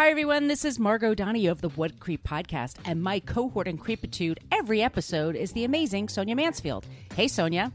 Hi, everyone. This is Margot Donahue of the Wood Creep Podcast, and my cohort in Creepitude every episode is the amazing Sonia Mansfield. Hey, Sonia.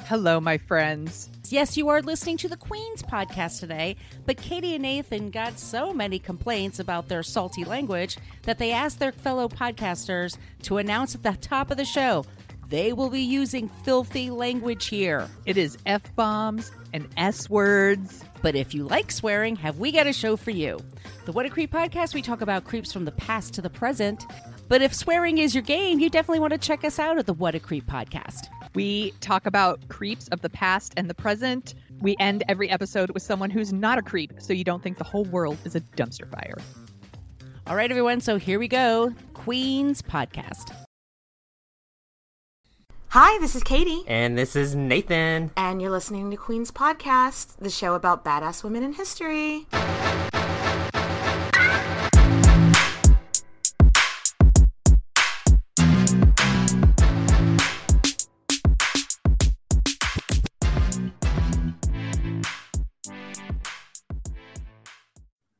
Hello, my friends. Yes, you are listening to the Queen's podcast today, but Katie and Nathan got so many complaints about their salty language that they asked their fellow podcasters to announce at the top of the show they will be using filthy language here. It is F bombs and S words. But if you like swearing, have we got a show for you? The What a Creep podcast, we talk about creeps from the past to the present. But if swearing is your game, you definitely want to check us out at the What a Creep podcast. We talk about creeps of the past and the present. We end every episode with someone who's not a creep, so you don't think the whole world is a dumpster fire. All right, everyone, so here we go Queen's podcast. Hi, this is Katie. And this is Nathan. And you're listening to Queen's Podcast, the show about badass women in history.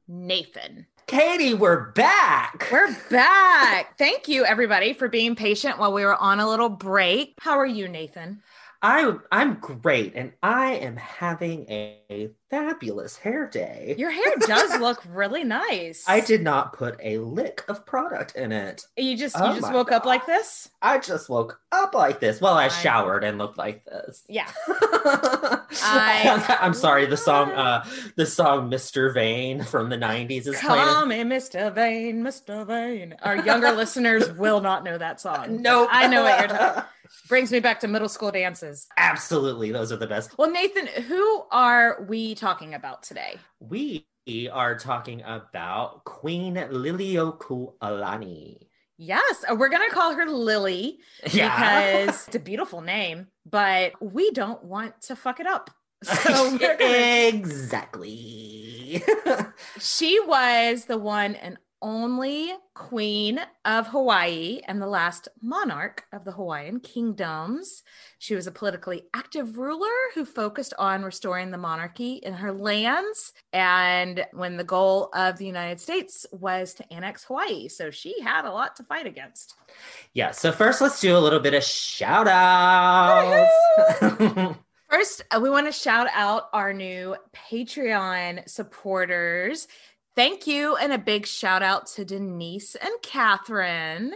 Nathan. Katie, we're back. We're back. Thank you, everybody, for being patient while we were on a little break. How are you, Nathan? I I'm great, and I am having a fabulous hair day. Your hair does look really nice. I did not put a lick of product in it. You just Oh you just woke up like this? I just woke up like this. Well, I I- showered and looked like this. Yeah. I, am sorry. The song, uh, the song "Mr. Vain" from the '90s is playing. Come in, Mr. Vain, Mr. Vain. Our younger listeners will not know that song. Nope. I know what you're talking. Brings me back to middle school dances. Absolutely, those are the best. Well, Nathan, who are we talking about today? We are talking about Queen Lili'uokalani. Yes, uh, we're gonna call her Lily Yeah. because it's a beautiful name, but we don't want to fuck it up. So gonna, exactly. she was the one and only queen of Hawaii and the last monarch of the Hawaiian kingdoms. She was a politically active ruler who focused on restoring the monarchy in her lands. And when the goal of the United States was to annex Hawaii. So she had a lot to fight against. yeah. So first, let's do a little bit of shout outs. First, uh, we want to shout out our new Patreon supporters. Thank you, and a big shout out to Denise and Catherine.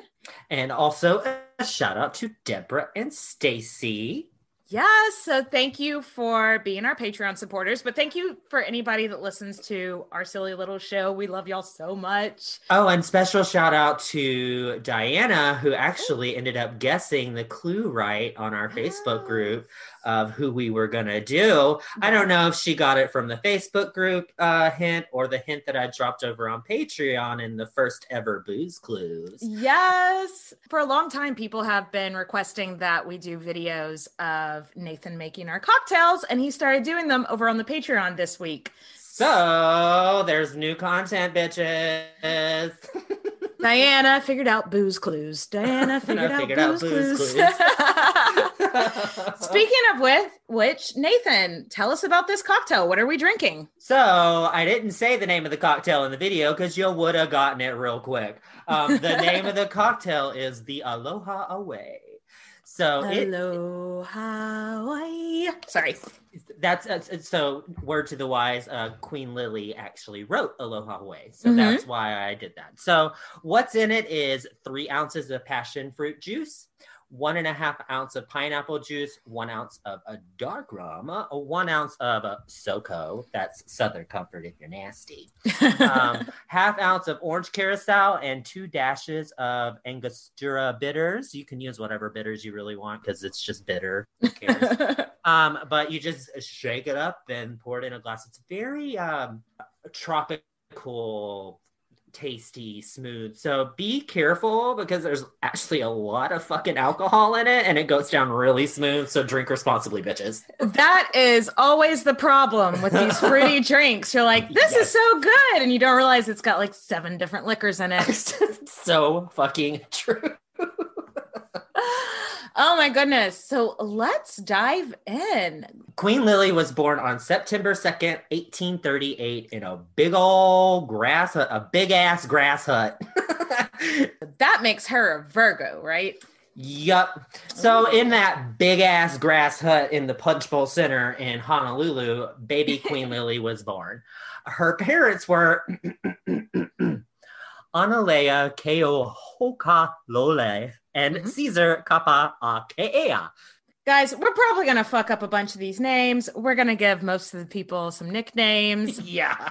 and also a shout out to Deborah and Stacy. Yes, so thank you for being our Patreon supporters, but thank you for anybody that listens to our silly little show. We love y'all so much. Oh, and special shout out to Diana, who actually ended up guessing the clue right on our Facebook group of who we were going to do. I don't know if she got it from the Facebook group uh, hint or the hint that I dropped over on Patreon in the first ever booze clues. Yes. For a long time, people have been requesting that we do videos of Nathan making our cocktails, and he started doing them over on the Patreon this week. So there's new content, bitches. Diana figured out booze clues. Diana figured, out, figured out booze booze clues. Speaking of with which, Nathan, tell us about this cocktail. What are we drinking? So I didn't say the name of the cocktail in the video because you would have gotten it real quick. Um, the name of the cocktail is the Aloha Oe. So it, Aloha. Hawaii. Sorry. that's uh, so word to the wise. Uh, Queen Lily actually wrote Aloha Oe, so Mhm. that's why I did that. So what's in it is three ounces of passion fruit juice, one and a half ounce of pineapple juice, one ounce of a dark rum, uh, one ounce of a SoCo, that's Southern Comfort if you're nasty, um, half ounce of orange curacao, and two dashes of Angostura bitters. You can use whatever bitters you really want because it's just bitter. Who cares? um, but you just shake it up and pour it in a glass. It's very um, tropical tasty, smooth. So be careful because there's actually a lot of fucking alcohol in it and it goes down really smooth. So drink responsibly, bitches. That is always the problem with these fruity drinks. You're like, this Yes. is so good. And you don't realize it's got like seven different liquors in it. so fucking true. Oh my goodness. So let's dive in. Queen Lily was born on September 2nd, 1838, in a big old grass hut, a big ass grass hut. That makes her a Virgo, right? Yup. So in that big ass grass hut in the Punch Bowl Center in Honolulu, baby Queen Lily was born. Her parents were Analea Keohoka Lole and Mhm. Caesar Kapaakea. Guys, we're probably going to fuck up a bunch of these names. We're going to give most of the people some nicknames. Yeah.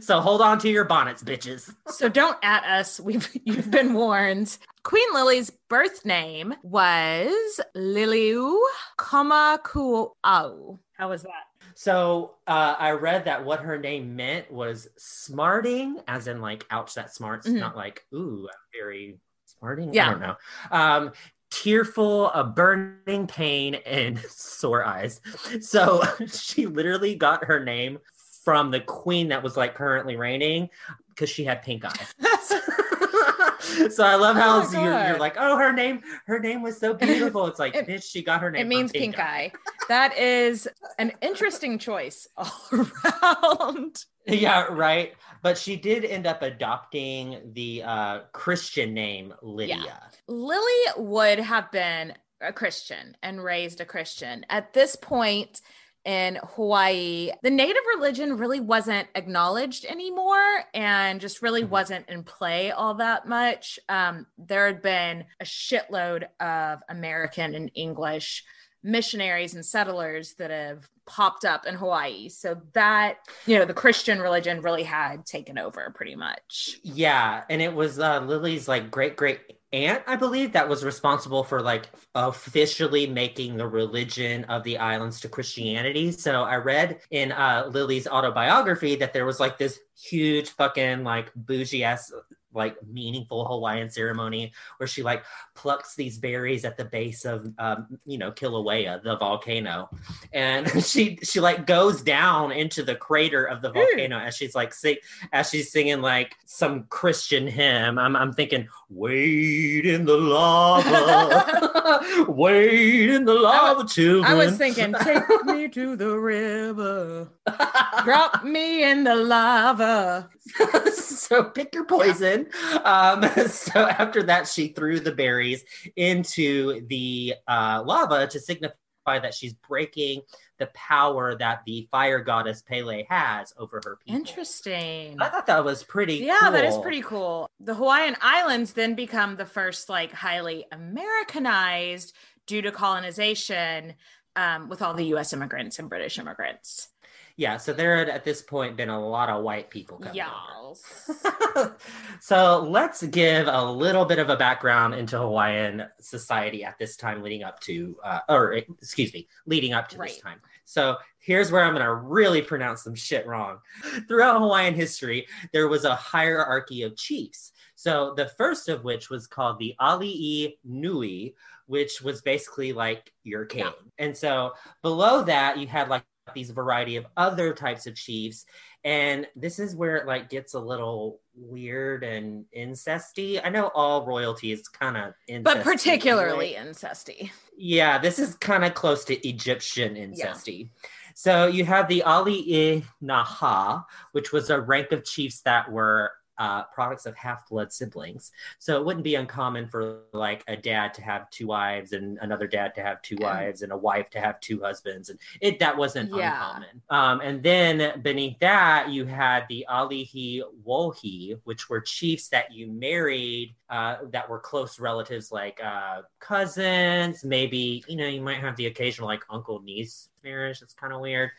So hold on to your bonnets, bitches. so don't at us. We've you've been warned. Queen Lily's birth name was Liliu Kamakaeha. How was that? So uh, I read that what her name meant was smarting, as in like, ouch, that smarts, Mhm. not like, ooh, I'm very smarting. Yeah. I don't know. Um, tearful, a burning pain, and sore eyes. So she literally got her name from the queen that was like currently reigning because she had pink eye. so I love how Oh you're, you're like, oh, her name, her name was so beautiful. It's like, It- bitch, she got her name. It means pink eye. That is an interesting choice all around. Yeah, right. But she did end up adopting the uh, Christian name Lydia. Lily would have been a Christian and raised a Christian. At this point in Hawaii, the native religion really wasn't acknowledged anymore and just really Mhm. wasn't in play all that much. Um, there had been a shitload of American and English missionaries and settlers that have popped up in Hawaii. So that, you know, the Christian religion really had taken over pretty much. Yeah, and it was uh, Lily's like great great aunt, I believe, that was responsible for like officially making the religion of the islands to Christianity. So I read in uh, Lily's autobiography that there was like this huge fucking like bougie ass like meaningful Hawaiian ceremony where she like plucks these berries at the base of um, you know Kilauea, the volcano, and she she like goes down into the crater of the volcano as she's like sing as she's singing like some Christian hymn. I'm I'm thinking, wait in the lava, wait in the lava, children. I was thinking, take me to the river, drop me in the lava. so pick your poison. Um, so after that, she threw the berries into the uh, lava to signify that she's breaking the power that the fire goddess Pele has over her people. Interesting. I thought that was pretty. Yeah, that is pretty cool. The Hawaiian Islands then become the first like highly Americanized due to colonization um, with all the US immigrants and British immigrants. Yeah, so there had at this point been a lot of white people coming. Yes. so let's give a little bit of a background into Hawaiian society at this time, leading up to, uh, or excuse me, leading up to this time. So here's where I'm going to really pronounce some shit wrong. Throughout Hawaiian history, there was a hierarchy of chiefs. So the first of which was called the Ali'i Nui, which was basically like your king. Yeah. And so below that, you had like these variety of other types of chiefs. And this is where it like gets a little weird and incesty. I know all royalty is kind of incest, but particularly incesty. yeah this is kind of close to egyptian incesty. So you have the ali-i-naha which was a rank of chiefs that were uh, products of half blood siblings. So it wouldn't be uncommon for like a dad to have two wives and another dad to have two wives and a wife to have two husbands. And it that wasn't Yeah. uncommon. Um, and then beneath that, you had the Alihi Wohi, which were chiefs that you married uh, that were close relatives like uh, cousins. Maybe, you know, you might have the occasional like uncle niece marriage. That's kind of weird.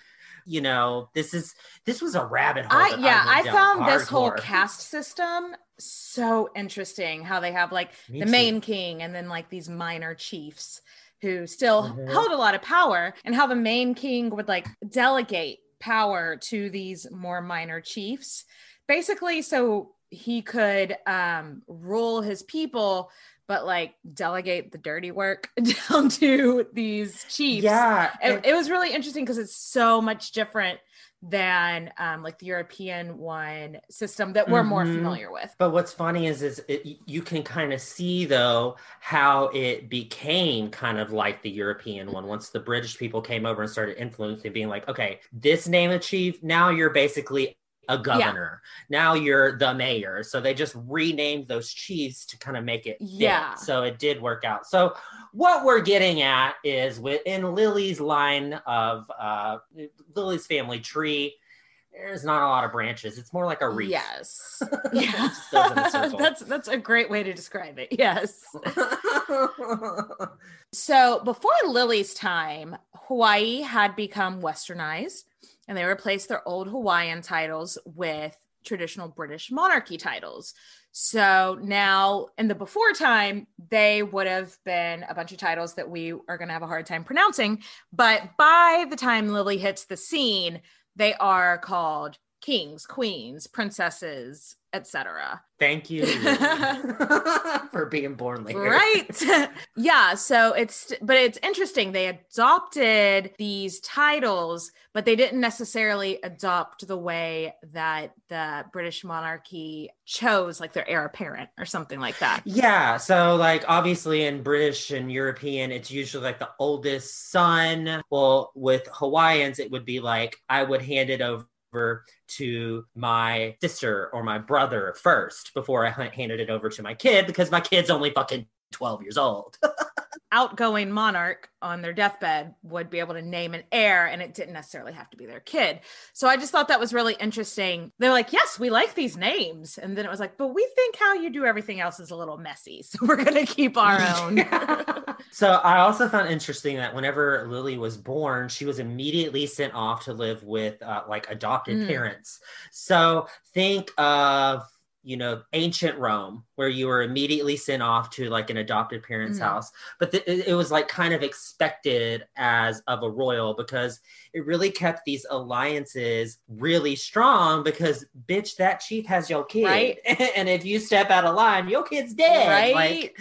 You know, this is this was a rabbit hole. I yeah, I down found this whole hardcore. caste system so interesting. How they have like Me the too. main king and then like these minor chiefs who still Mhm. held a lot of power, and how the main king would like delegate power to these more minor chiefs, basically, so he could um rule his people. But like delegate the dirty work down to these chiefs Yeah, it, it was really interesting because it's so much different than um, like the European one system that we're more Mhm. familiar with. But what's funny is, is it, you can kind of see though how it became kind of like the European one once the British people came over and started influencing, being like, okay, this name of chief, now you're basically a governor. Now you're the mayor. So they just renamed those chiefs to kind of make it fit. Yeah. So it did work out. So what we're getting at is within Lily's line of uh, Lily's family tree. There's not a lot of branches. It's more like a wreath. Yes, It yeah, just goes in a circle. that's that's a great way to describe it. Yes. So before Lily's time, Hawaii had become westernized and they replaced their old Hawaiian titles with traditional British monarchy titles. So now in the before time, they would have been a bunch of titles that we are going to have a hard time pronouncing. But by the time Lily hits the scene, they are called kings, queens, princesses, etc. Thank you for being born later. right yeah so it's but it's interesting they adopted these titles but they didn't necessarily adopt the way that the british monarchy chose like their heir apparent or something like that Yeah. So, like, obviously in British and European, it's usually like the oldest son. Well, with Hawaiians, it would be like I would hand it over to my sister or my brother first before I handed it over to my kid because my kid's only fucking 12 years old. outgoing monarch on their deathbed would be able to name an heir and it didn't necessarily have to be their kid. So I just thought that was really interesting. They're like, yes, we like these names. And then it was like, but we think how you do everything else is a little messy. So we're going to keep our own. so I also found interesting that whenever Lily was born, she was immediately sent off to live with uh, like adopted Mm. parents. So think of you know ancient Rome, where you were immediately sent off to like an adopted parent's Mhm. house, but th- it was like kind of expected as of a royal because it really kept these alliances really strong. Because bitch, that chief has your kid, Right. and if you step out of line, your kid's dead. right? Like,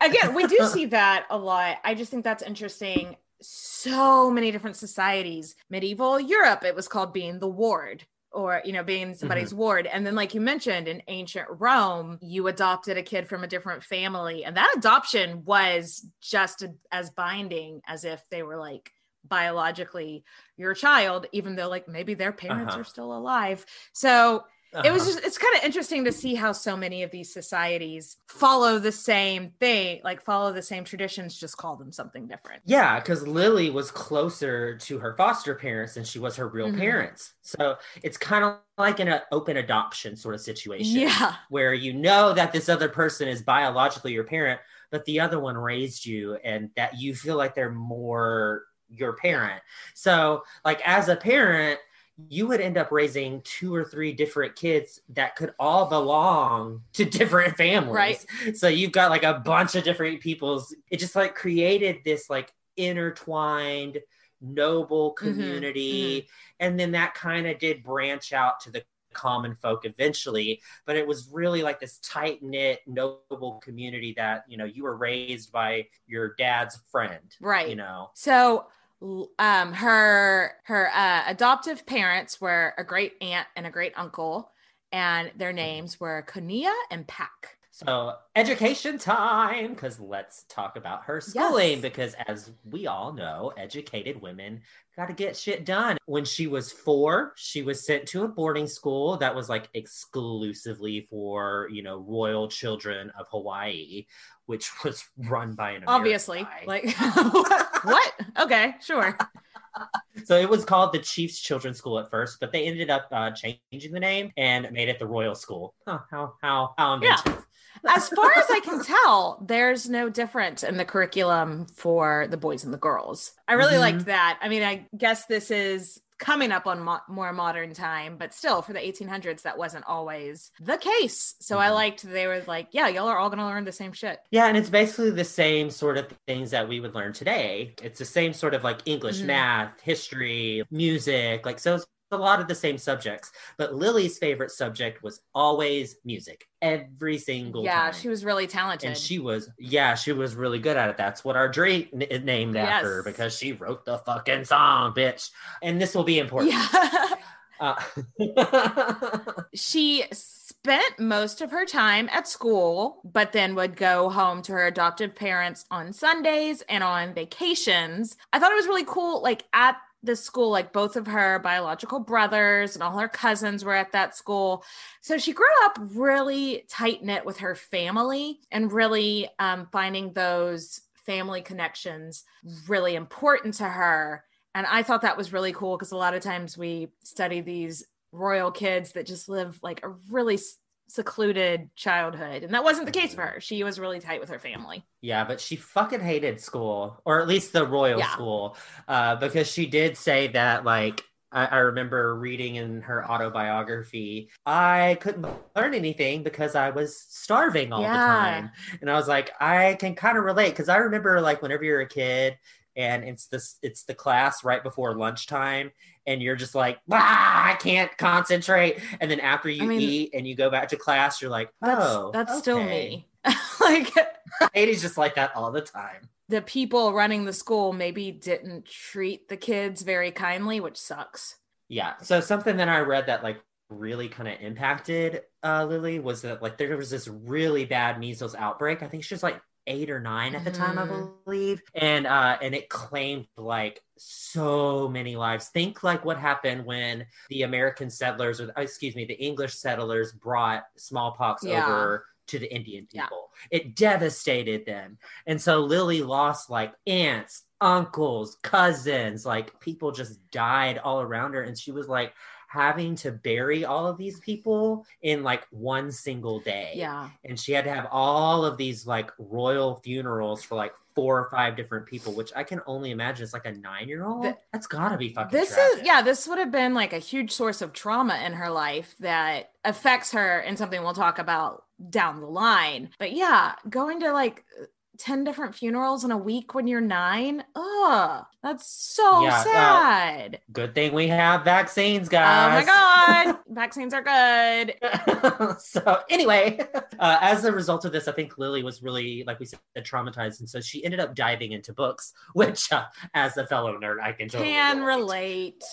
Again, we do see that a lot. I just think that's interesting. So many different societies. Medieval Europe, it was called being the ward or you know being somebody's ward and then like you mentioned in ancient rome you adopted a kid from a different family and that adoption was just as binding as if they were like biologically your child even though like maybe their parents Uh-huh. are still alive so it was uh-huh. just it's kind of interesting to see how so many of these societies follow the same thing like follow the same traditions just call them something different Yeah, because Lily was closer to her foster parents than she was her real Mhm. parents. So it's kind of like an open adoption sort of situation. yeah Where you know that this other person is biologically your parent, but the other one raised you and that you feel like they're more your parent. So, like, as a parent, you would end up raising two or three different kids that could all belong to different families. Right. So you've got like a bunch of different people's. It just like created this like intertwined, noble Mm-hmm. community. And then that kind of did branch out to the common folk eventually but it was really like this tight knit noble community that you know you were raised by your dad's friend Right. you know So um her her uh, adoptive parents were a great aunt and a great uncle and their names were Konia and Paki. So, education time, because let's talk about her schooling. Yes. Because, as we all know, educated women got to get shit done. When she was four, she was sent to a boarding school that was like exclusively for, you know, royal children of Hawaii, which was run by an American Obviously. guy. Like what? Okay, sure. so it was called the Chiefs Children's School at first, but they ended up uh, changing the name and made it the Royal School. How how how Yeah. As far as I can tell, there's no difference in the curriculum for the boys and the girls. I really Mhm. liked that. I mean, I guess this is coming up on mo- more modern time, but still for the 1800s, that wasn't always the case. So I Mhm. liked they were like, yeah, y'all are all going to learn the same shit. Yeah, and it's basically the same sort of things that we would learn today. It's the same sort of like English, Mhm. math, history, music, like so it's a lot of the same subjects. But Lily's favorite subject was always music. Every single Yeah, time. she was really talented. and she was yeah she was really good at it that's what our drake n- named after because she wrote the fucking song bitch and this will be important yeah. uh, she spent most of her time at school, but then would go home to her adoptive parents on Sundays and on vacations. I thought it was really cool. Like at the school, like both of her biological brothers and all her cousins were at that school. So she grew up really tight knit with her family and really um, finding those family connections really important to her. And I thought that was really cool because a lot of times we study these royal kids that just live like a really secluded childhood. And that wasn't the case for her. She was really tight with her family. yeah but she fucking hated school or at least the royal Yeah. school uh, because she did say that like I, I remember reading in her autobiography i couldn't learn anything because i was starving all the time and i was like i can kind of relate because i remember like whenever you're a kid and it's this it's the class right before lunchtime and you're just like ah, i can't concentrate and then after you I mean- eat and you go back to class you're like oh that's still okay." me. like Katie's just like that all the time the people running the school maybe didn't treat the kids very kindly, which sucks. Yeah. So something that I read that like really kind of impacted uh Lily was that like there was this really bad measles outbreak. I think she was like eight or nine at the time, I Mhm. believe. And uh and it claimed like so many lives. Think like what happened when the American settlers or uh, excuse me, the English settlers brought smallpox Yeah. over to the Indian Yeah. people. It devastated them. And so Lily lost like aunts, uncles, cousins, like people just died all around her. And she was like having to bury all of these people in like one single day. Yeah. And she had to have all of these like royal funerals for like four or five different people, which I can only imagine it's like a nine year old. That's gotta be fucking This tragic. is yeah, this would have been like a huge source of trauma in her life that affects her and something we'll talk about down the line. But yeah, going to like 10 different funerals in a week when you're 9, ugh, that's so Yeah, uh, sad. Good thing we have vaccines, guys. oh my god, vaccines are good. so anyway, uh, as a result of this, I think Lily was really, like we said, traumatized, and so she ended up diving into books, which, uh, as a fellow nerd, I can totally Can relate.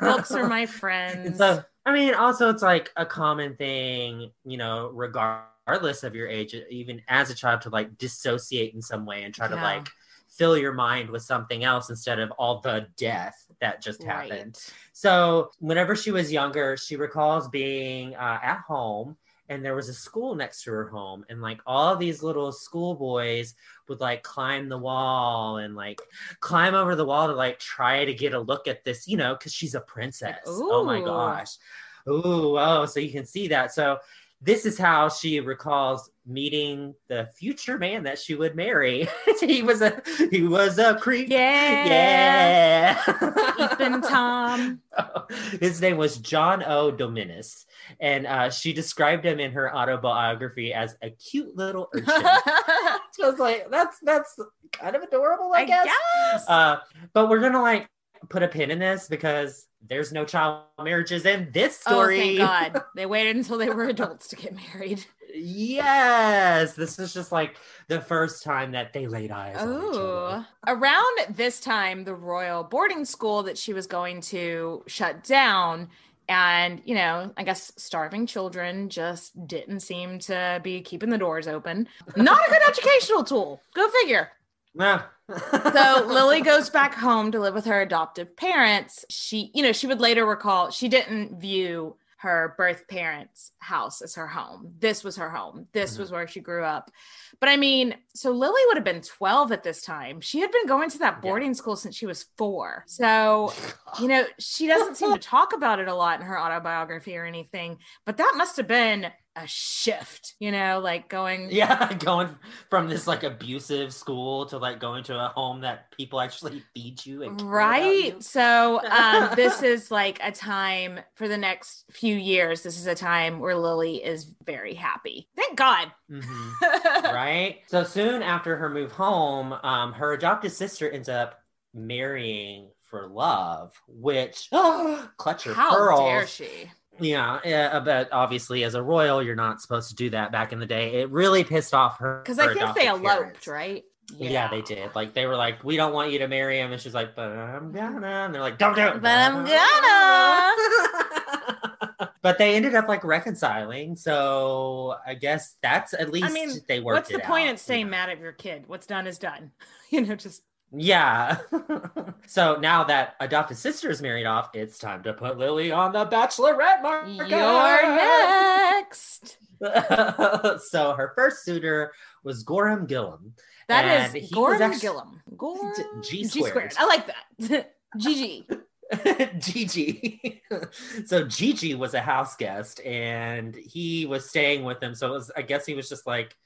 Books are my friends. So, I mean, also it's like a common thing, you know, regardless of your age, even as a child, to like dissociate in some way and try to like fill your mind with something else instead of all the death that just happened. Right. So, whenever she was younger, she recalls being uh, at home and there was a school next to her home and like all these little schoolboys would like climb the wall and like climb over the wall to like try to get a look at this you know because she's a princess. Oh my gosh. Ooh oh so you can see that. So this is how she recalls meeting the future man that she would marry he was a he was a creep Yeah. yeah Ethan Tom. his name was John O. Dominis, and uh, she described him in her autobiography as a cute little urchin. I was like, that's that's kind of adorable, I, I guess. guess. Uh, but we're gonna like put a pin in this because there's no child marriages in this story. Oh, thank God. They waited until they were adults to get married. yes, this is just like the first time that they laid eyes on each Oh. Around this time, the royal boarding school that she was going to shut down. And, you know, I guess starving children just didn't seem to be keeping the doors open. Not a good educational tool. Go figure. No. So Lily goes back home to live with her adoptive parents. She, you know, she would later recall she didn't view her birth parents' house as her home. This was her home. This Mhm. was where she grew up. But I mean, so Lily would have been 12 at this time. She had been going to that Yeah. boarding school since she was four. So, you know, she doesn't seem to talk about it a lot in her autobiography or anything, but that must have been a shift, you know, like going yeah, going from this like abusive school to like going to a home that people actually feed you and about you. Right. So um, this is like a time for the next few years. This is a time where Lily is very happy. Thank God. Mhm. right? So soon after her move home, um, her adopted sister ends up marrying for love, which clutch her How pearls. dare she? Yeah, yeah, but obviously, as a royal, you're not supposed to do that back in the day. It really pissed off her. Because I think they eloped, parents. right? Yeah. they did. Like they were like, "We don't want you to marry him," and she's like, "But I'm gonna," and they're like, "Don't do it." But I'm gonna. but they ended up like reconciling, so I guess that's at least I mean, they worked. what's the point out, in staying you know? mad at your kid? What's done is done. You know, just Yeah. so now that adopted sister is married off, it's time to put Lily on the Bachelorette market. you're next. so her first suitor was Gorham Gilman. That is Gorham actu- Gilman. Gorham G G squared. squared. I like that. GG. Gigi. so Gigi was a house guest and he was staying with them. So it was, I guess he was just like,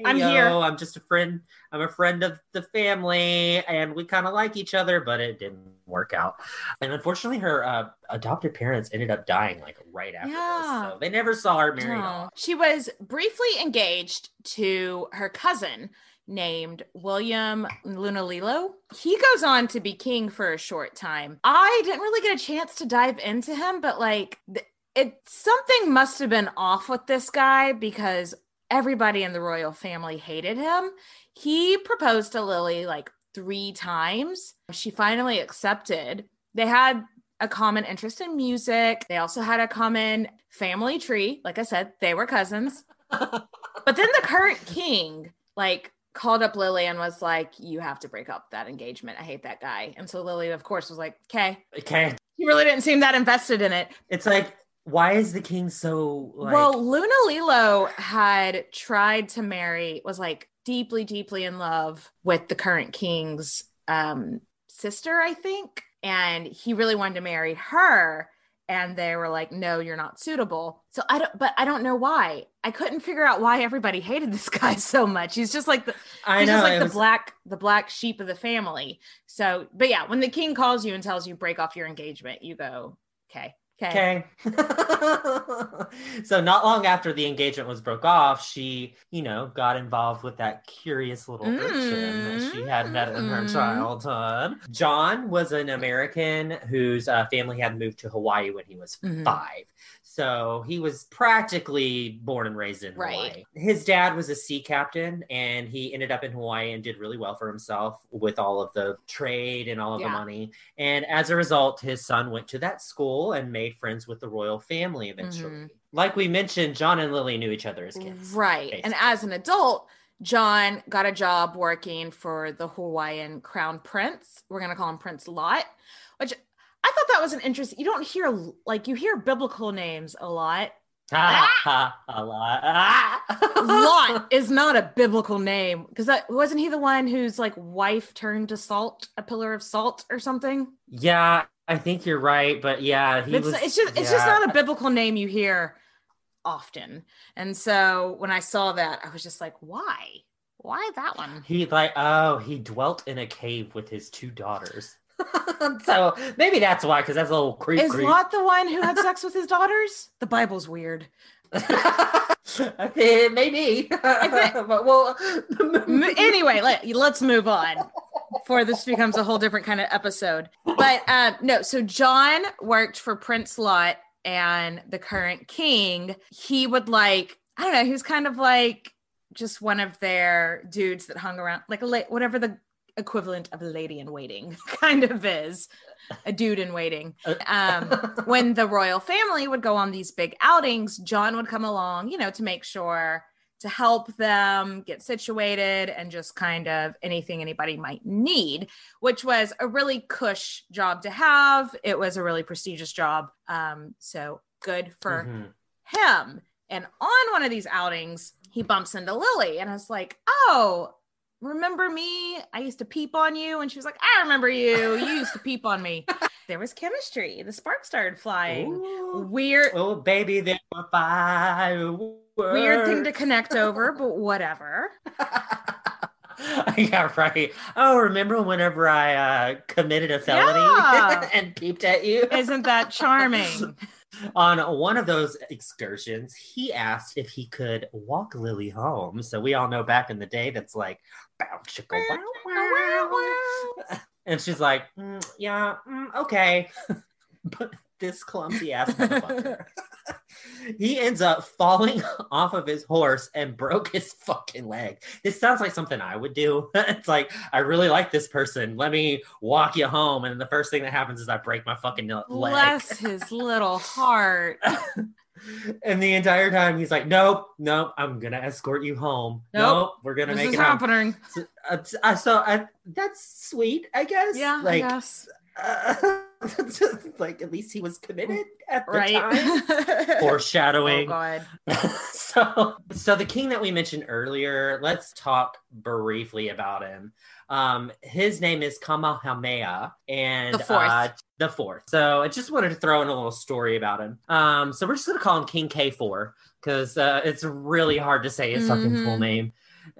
hey, I'm yo, here." I'm just a friend. I'm a friend of the family and we kind of like each other, but it didn't work out. And unfortunately, her uh, adopted parents ended up dying like right after Yeah. this. So they never saw her married No. She was briefly engaged to her cousin named William Lunalilo. He goes on to be king for a short time. I didn't really get a chance to dive into him, but like th- it something must have been off with this guy because everybody in the royal family hated him. He proposed to Lily like 3 times. She finally accepted. They had a common interest in music. They also had a common family tree. Like I said, they were cousins. but then the current king, like, called up Lily and was like, You have to break up that engagement. I hate that guy. And so Lily, of course, was like, Okay. Okay. He really didn't seem that invested in it. It's like, why is the king so like well, Luna Lilo had tried to marry, was like deeply, deeply in love with the current king's um, sister, I think. And he really wanted to marry her. And they were like, no, you're not suitable. So I don't, but I don't know why. I couldn't figure out why everybody hated this guy so much. He's just like the, I he's know just like the was- black, the black sheep of the family. So, but yeah, when the king calls you and tells you break off your engagement, you go, okay, okay. So not long after the engagement was broke off, she, you know, got involved with that curious little urchin that she had met in her Mm. childhood. John was an American whose uh, family had moved to Hawaii when he was Mhm. five. So he was practically born and raised in Right. Hawaii. His dad was a sea captain and he ended up in Hawaii and did really well for himself with all of the trade and all of the money. And as a result, his son went to that school and made friends with the royal family eventually. Mhm. Like we mentioned, John and Lily knew each other as kids. Right. And as an adult, John got a job working for the Hawaiian crown prince. We're going to call him Prince Lot, which I thought that was an interesting. You don't hear like you hear biblical names a lot. A lot. Lot is not a biblical name because wasn't he the one whose like wife turned to salt, a pillar of salt or something. Yeah, I think you're right, but yeah, he it's, was. it's just it's just not a biblical name you hear often. And so when I saw that, I was just like, why? Why that one? He like oh he dwelt in a cave with his two daughters. so maybe that's why, because that's a little creep. Is creep. Lot the one who had sex with his daughters? The Bible's weird. Maybe, but well, anyway, let, let's move on before this becomes a whole different kind of episode. But um, no, so John worked for Prince Lot and the current king. He would like, I don't know, he was kind of like just one of their dudes that hung around, like a whatever the equivalent of a lady in waiting kind of is. a dude in waiting. Uh, Um, when the royal family would go on these big outings, John would come along, you know, to make sure to help them get situated and just kind of anything anybody might need, which was a really cush job to have. It was a really prestigious job. Um, so good for Mhm. him. And on one of these outings, he bumps into Lily, and I was like, "Oh, remember me? I used to peep on you." And she was like, "I remember you. You used to peep on me." There was chemistry. The spark started flying. Ooh. Weird, Oh, baby, there were fireworks. weird thing to connect over, but whatever. yeah, right. Oh, remember whenever I uh, committed a felony Yeah. and peeped at you? Isn't that charming? On one of those excursions, he asked if he could walk Lily home. So we all know back in the day that's like, bow, chicka, wow, wow. and she's like, "Mm, yeah, mm, okay. but this clumsy ass motherfucker. he ends up falling off of his horse and broke his fucking leg. This sounds like something I would do. it's like, I really like this person. Let me walk you home. And the first thing that happens is I break my fucking leg. Bless his little heart. and the entire time he's like, nope, nope, I'm going to escort you home. Nope, Nope, we're going to This make it home. happening. So, uh, uh, so I, that's sweet, I guess. Yeah, like, I guess. uh, like at least he was committed at the time. Right. time. oh Foreshadowing. God. so, so the king that we mentioned earlier, let's talk briefly about him. Um, his name is Kamehameha, and The fourth. Uh, the fourth. So I just wanted to throw in a little story about him. Um, so we're just gonna call him King K four because uh, it's really hard to say his fucking full Mhm. name.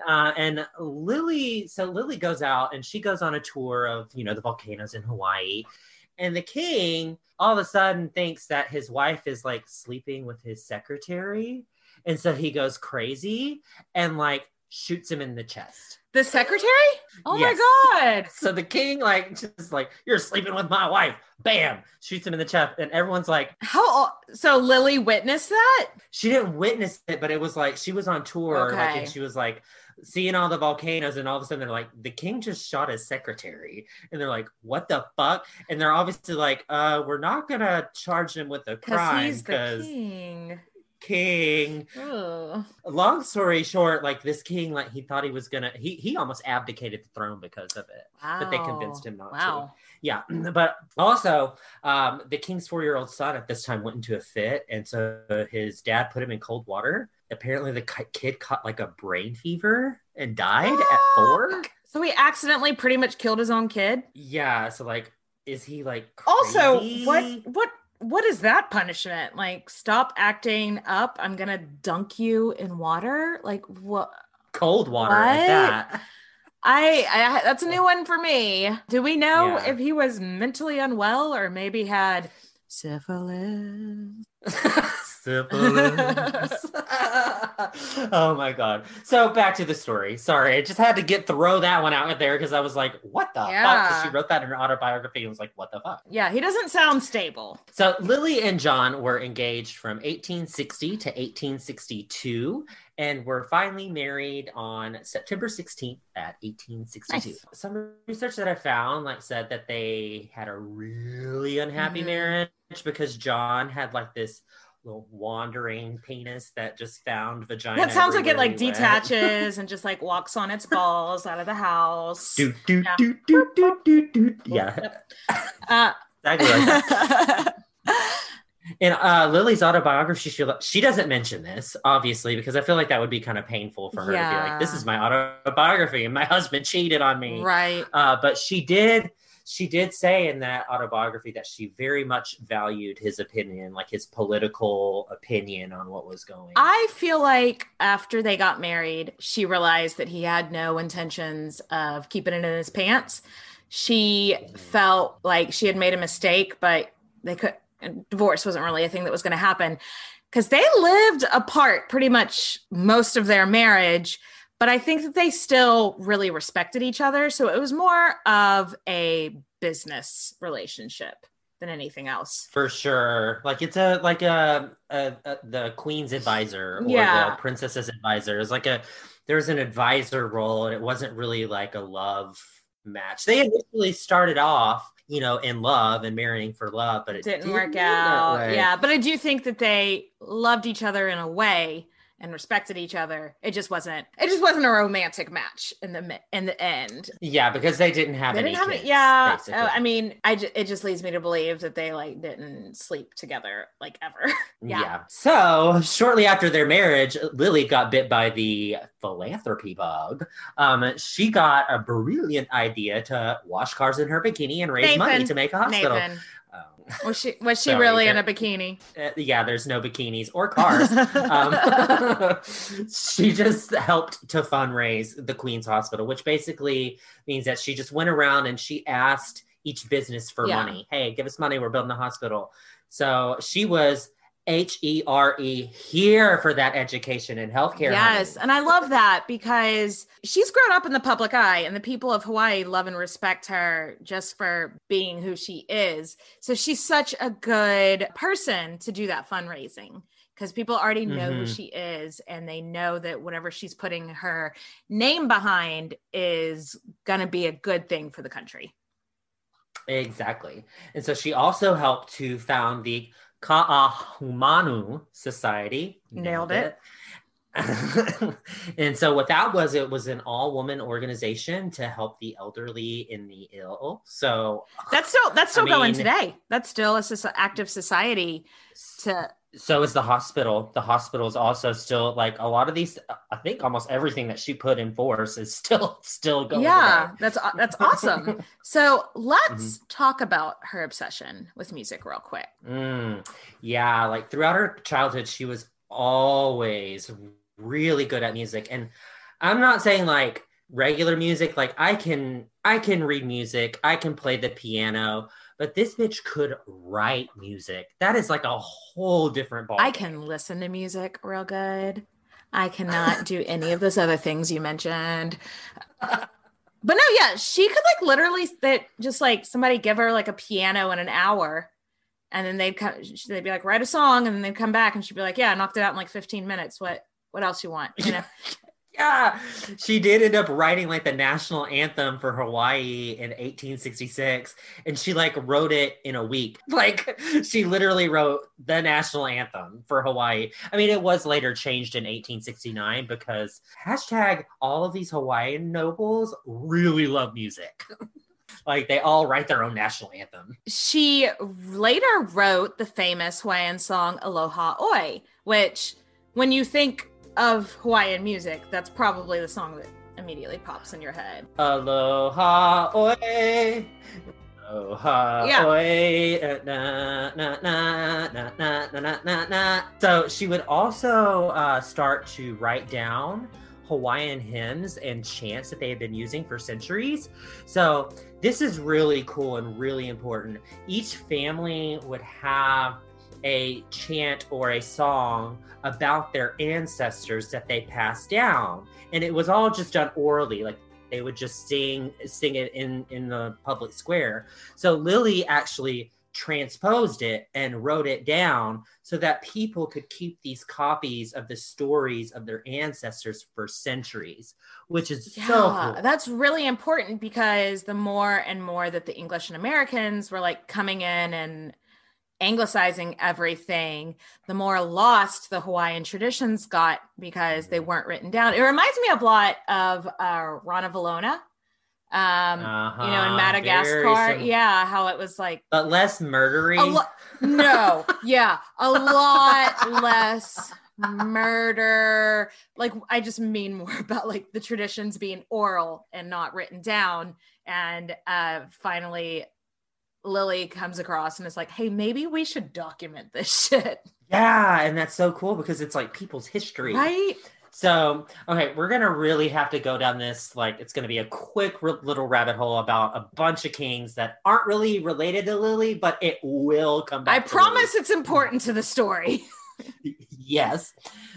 Uh, and Lily, so Lily goes out and she goes on a tour of you know the volcanoes in Hawaii, and the king all of a sudden thinks that his wife is like sleeping with his secretary, and so he goes crazy and like shoots him in the chest. The secretary? Oh Yes. my God. So the king like just like you're sleeping with my wife, bam, shoots him in the chest, and everyone's like, How so Lily witnessed that? she didn't witness it, but it was like she was on tour, like, and she was like seeing all the volcanoes, and all of a sudden they're like, the king just shot his secretary, and they're like, what the fuck? And they're obviously like, uh, we're not gonna charge him with a crime because king. king. Ugh. Long story short, like this king, like he thought he was gonna, he he almost abdicated the throne because of it. Wow. But they convinced him not to. Yeah, but also um, the king's four-year-old son at this time went into a fit, and so his dad put him in cold water. Apparently, the kid caught like a brain fever and died at four. So he accidentally pretty much killed his own kid. Yeah, so like, is he like Also, what what what is that punishment? Like stop acting up. I'm gonna dunk you in water. Like what? cold water at What? that? I, I that's a new one for me. Do we know Yeah. if he was mentally unwell or maybe had syphilis? Syphilis. oh my god. So back to the story. Sorry, I just had to get throw that one out there because I was like, what the fuck? Yeah. she wrote that in her autobiography and was like, what the fuck? Yeah, he doesn't sound stable. So Lily and John were engaged from 1860 to 1862 and were finally married on September 16th at 1862. Nice. Some research that I found like said that they had a really unhappy Mhm. marriage because John had like this little wandering penis that just found vagina. That sounds like it like detaches and just like walks on its balls out of the house. Do, do, Yeah. do, do, do, do, do. Yeah, Uh, exactly like that. In uh, Lily's autobiography, she she doesn't mention this, obviously, because I feel like that would be kind of painful for her to be like, "This is my autobiography, and my husband cheated on me." right. Uh, but she did she did say in that autobiography that she very much valued his opinion, like his political opinion on what was going. I feel like after they got married, she realized that he had no intentions of keeping it in his pants. She felt like she had made a mistake, but they could and divorce wasn't really a thing that was going to happen because they lived apart pretty much most of their marriage. But I think that they still really respected each other. So it was more of a business relationship than anything else. for sure, like it's a like a, a, a the queen's advisor or Yeah. the princess's advisor. It's like a there's an advisor role, and it wasn't really like a love match. They initially started off you know, in love and marrying for love, but it didn't didn't work out. way. Yeah, but I do think end that that way. they, yeah, but I do think that they loved each other in a way and respected each other. It just wasn't. It just wasn't a romantic match in the in the end. Yeah, because they didn't have They any didn't have kids, it. Yeah, uh, I mean, I it just leads me to believe that they like didn't sleep together like ever. Yeah. So shortly after their marriage, Lily got bit by the philanthropy bug. Um, she got a brilliant idea to wash cars in her bikini and raise money to make a hospital. Nathan, was she was she Sorry, really in a bikini? uh, yeah, there's no bikinis or cars. um, she just helped to fundraise the Queen's Hospital, which basically means that she just went around and she asked each business for Yeah. money. Hey, give us money. We're building a hospital. So she was H E R E here for that education and healthcare. Yes, honey. and I love that because she's grown up in the public eye, and the people of Hawaii love and respect her just for being who she is. So she's such a good person to do that fundraising because people already know who Mhm. she is, and they know that whatever she's putting her name behind is going to be a good thing for the country. Exactly. And so she also helped to found the Ka'ahumanu Society. Nailed it. and so what that was, it was an all-woman organization to help the elderly and the ill. So That's still that's still I going mean- today. That's still a soci- active society to so is the hospital. The hospital is also still like a lot of these. I think almost everything that she put in force is still still going. yeah today. that's that's awesome so let's Mm-hmm. talk about her obsession with music real quick Mm, yeah, like throughout her childhood, she was always really good at music. And I'm not saying like regular music, like I can I can read music, I can play the piano, but this bitch could write music. That is like a whole different ball. i can listen to music real good. I cannot do any of those other things you mentioned. But no yeah she could like literally that just like somebody give her like a piano in an hour and then they'd come they'd be like write a song and then they'd come back and she'd be like yeah I knocked it out in like 15 minutes. What what else you want? You know Yeah, she did end up writing like the national anthem for Hawaii in 1866, and she like wrote it in a week. Like she literally wrote the national anthem for Hawaii. I mean, it was later changed in 1869 because hashtag all of these Hawaiian nobles really love music. like they all write their own national anthem. she later wrote the famous Hawaiian song Aloha Oe, which when you think of Hawaiian music, that's probably the song that immediately pops in your head. Aloha Oe. Aloha yeah. oi. Eh, na, na, na, na, na, na, na, na. So she would also uh, start to write down Hawaiian hymns and chants that they had been using for centuries. So this is really cool and really important. Each family would have a chant or a song about their ancestors that they passed down. And it was all just done orally like they would just sing sing it in in the public square. So lily actually transposed it and wrote it down so that people could keep these copies of the stories of their ancestors for centuries which is so cool. that's really important because the more and more that the English and Americans were like coming in and anglicizing everything, the more lost the Hawaiian traditions got because they weren't written down. It reminds me a lot of uh, Ranavalona, um, uh-huh. you know, in Madagascar. sim- Yeah, how it was like but less murdery lo- no, yeah, a lot less murder. Like I just mean more about like the traditions being oral and not written down. And uh finally Lily comes across and is like, hey, maybe we should document this shit. yeah and that's so cool because it's like people's history Right? So, okay, we're gonna really have to go down this. Like, it's gonna be a quick r- little rabbit hole about a bunch of kings that aren't really related to Lily, but it will come back. I to promise it's important to the story. Yes.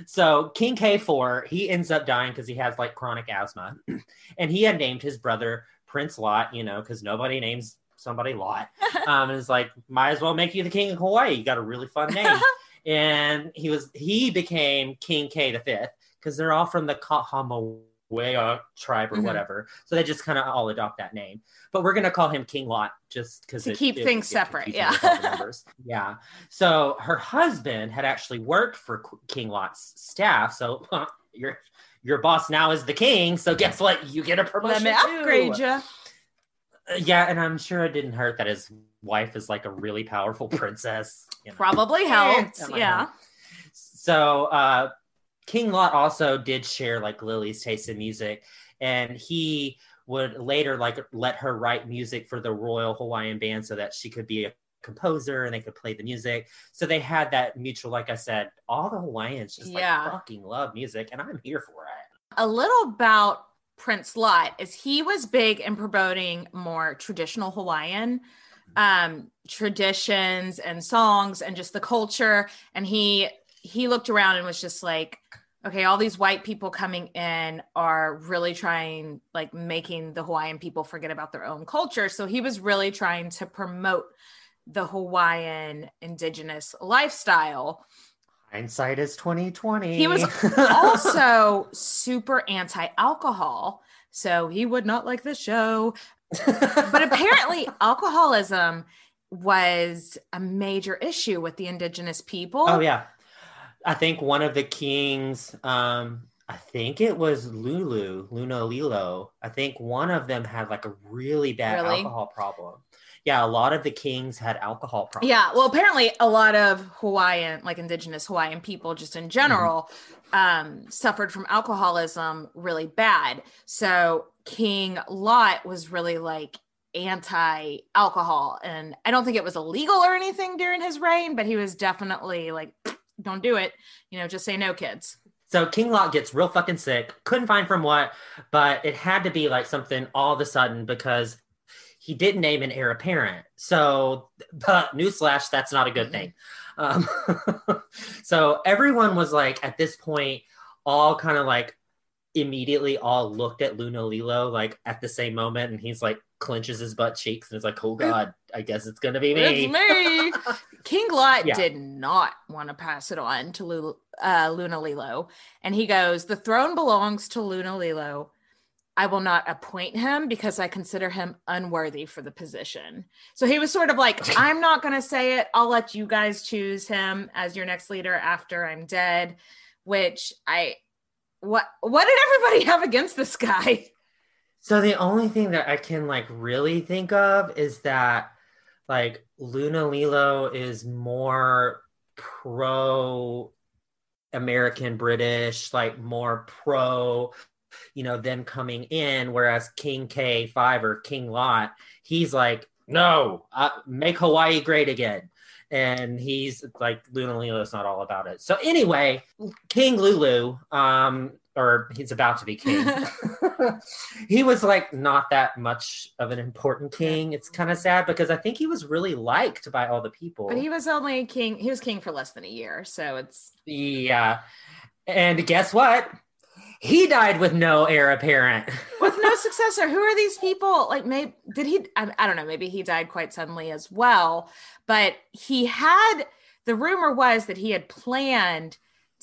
So, King K4, he ends up dying because he has like chronic asthma, and he had named his brother Prince Lot. You know, because nobody names somebody Lot. Um, and it's like, might as well make you the king of Hawaii. You got a really fun name. and he was he became King K the fifth because they're all from the Wea tribe or Mhm. whatever. So they just kind of all adopt that name. But we're gonna call him King Lot just because To keep things separate, yeah. yeah. So her husband had actually worked for King Lot's staff. So your your boss now is the king. So guess what? You get a promotion. Let me too. upgrade you. Uh, Yeah, and I'm sure it didn't hurt that his wife is like a really powerful princess. you know. Probably helped. Yeah. So uh, King Lot also did share like Lily's taste in music, and he would later like let her write music for the Royal Hawaiian Band so that she could be a composer and they could play the music. So they had that mutual, like I said, all the Hawaiians just Yeah. like fucking love music, and I'm here for it. A little about Prince Lot is he was big in promoting more traditional Hawaiian um traditions and songs and just the culture. And he he looked around and was just like okay all these white people coming in are really trying like making the hawaiian people forget about their own culture. So he was really trying to promote the hawaiian indigenous lifestyle Hindsight is 2020. he was also super anti-alcohol so he would not like the show but apparently alcoholism was a major issue with the indigenous people Oh yeah. I think one of the kings, um, I think it was Lulu, Lunalilo. I think one of them had like a really bad Really? alcohol problem. Yeah, a lot of the kings had alcohol problems. Yeah, well, apparently a lot of Hawaiian, like indigenous Hawaiian people, just in general, um, suffered from alcoholism really bad. So King Lot was really like anti-alcohol, and I don't think it was illegal or anything during his reign, but he was definitely like, "Don't do it," you know, just say no, kids. So King Lot gets real fucking sick. Couldn't find from what, but it had to be like something all of a sudden because he didn't name an heir apparent. So, but newsflash, that's not a good thing. Um, so everyone was like at this point, all kind of like immediately all looked at Lunalilo like at the same moment, and he's like clenches his butt cheeks and is like, "Oh God, I guess it's gonna be me." It's me. King Lot Yeah. did not want to pass it on to Lu- uh, Lunalilo. And he goes, The throne belongs to Lunalilo. I will not appoint him because I consider him unworthy for the position. So he was sort of like, I'm not going to say it. I'll let you guys choose him as your next leader after I'm dead. Which I, what, what did everybody have against this guy? So the only thing that I can like really think of is that like Lunalilo is more pro American British, like more pro, you know, them coming in, whereas King K5 or King Lot, he's like, no, uh, make Hawaii great again. And he's like, Lunalilo's not all about it. So anyway, King Lulu, um, or he's about to be king. he was like not that much of an important king. It's kind of sad because I think he was really liked by all the people. But he was only king, he was king for less than a year. So it's, yeah. And guess what? He died with no heir apparent. with no successor. Who are these people? Like maybe did he I, I don't know. Maybe he died quite suddenly as well. But he had the rumor was that he had planned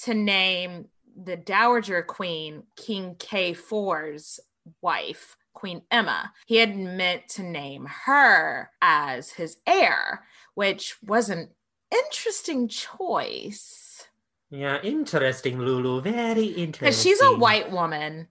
to name the dowager queen king k4's wife queen emma. He had meant to name her as his heir which was an interesting choice yeah, interesting, Lulu. Very interesting. because she's a white woman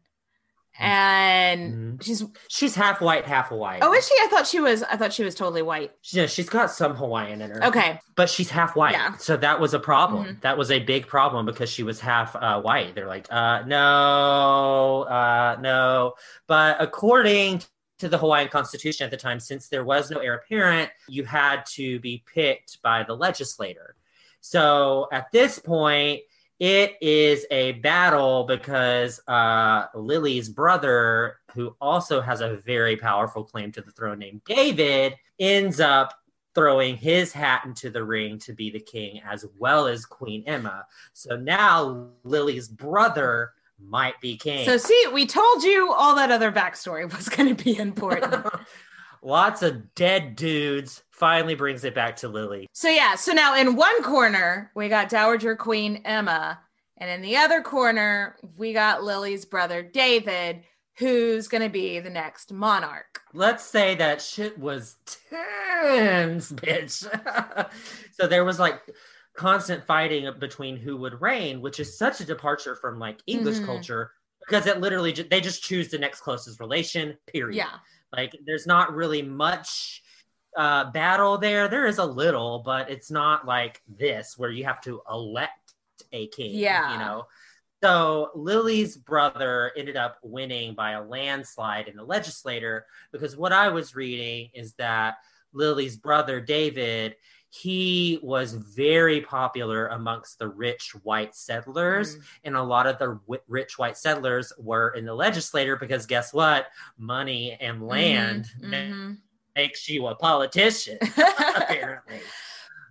and Mhm. she's She's half white, half Hawaiian. Oh, is she? I thought she was. I thought she was totally white. Yeah, she's got some Hawaiian in her. Okay. but she's half white. Yeah. So that was a problem. Mhm. That was a big problem because she was half uh, white. They're like, uh, no, uh, no. But according to the Hawaiian Constitution at the time, since there was no heir apparent, you had to be picked by the legislator. So at this point, it is a battle because uh, Lily's brother, who also has a very powerful claim to the throne named David, ends up throwing his hat into the ring to be the king as well as Queen Emma. So now Lily's brother might be king. So see, we told you all that other backstory was going to be important. Lots of dead dudes finally brings it back to Lily. so yeah. So now in one corner we got Dowager Queen Emma, And in the other corner, we got Lily's brother David, who's going to be the next monarch. Let's say that shit was tense, bitch. so there was like constant fighting between who would reign, which is such a departure from like English Mhm. culture because it literally they just choose the next closest relation. Period. Yeah. Like there's not really much uh battle there. There is a little, but it's not like this where you have to elect a king. Yeah. You know. So Lily's brother ended up winning by a landslide in the legislature because what I was reading is that Lily's brother David he was very popular amongst the rich white settlers Mm. and a lot of the w- rich white settlers were in the legislature because guess what money and land ma- Mhm. makes you a politician apparently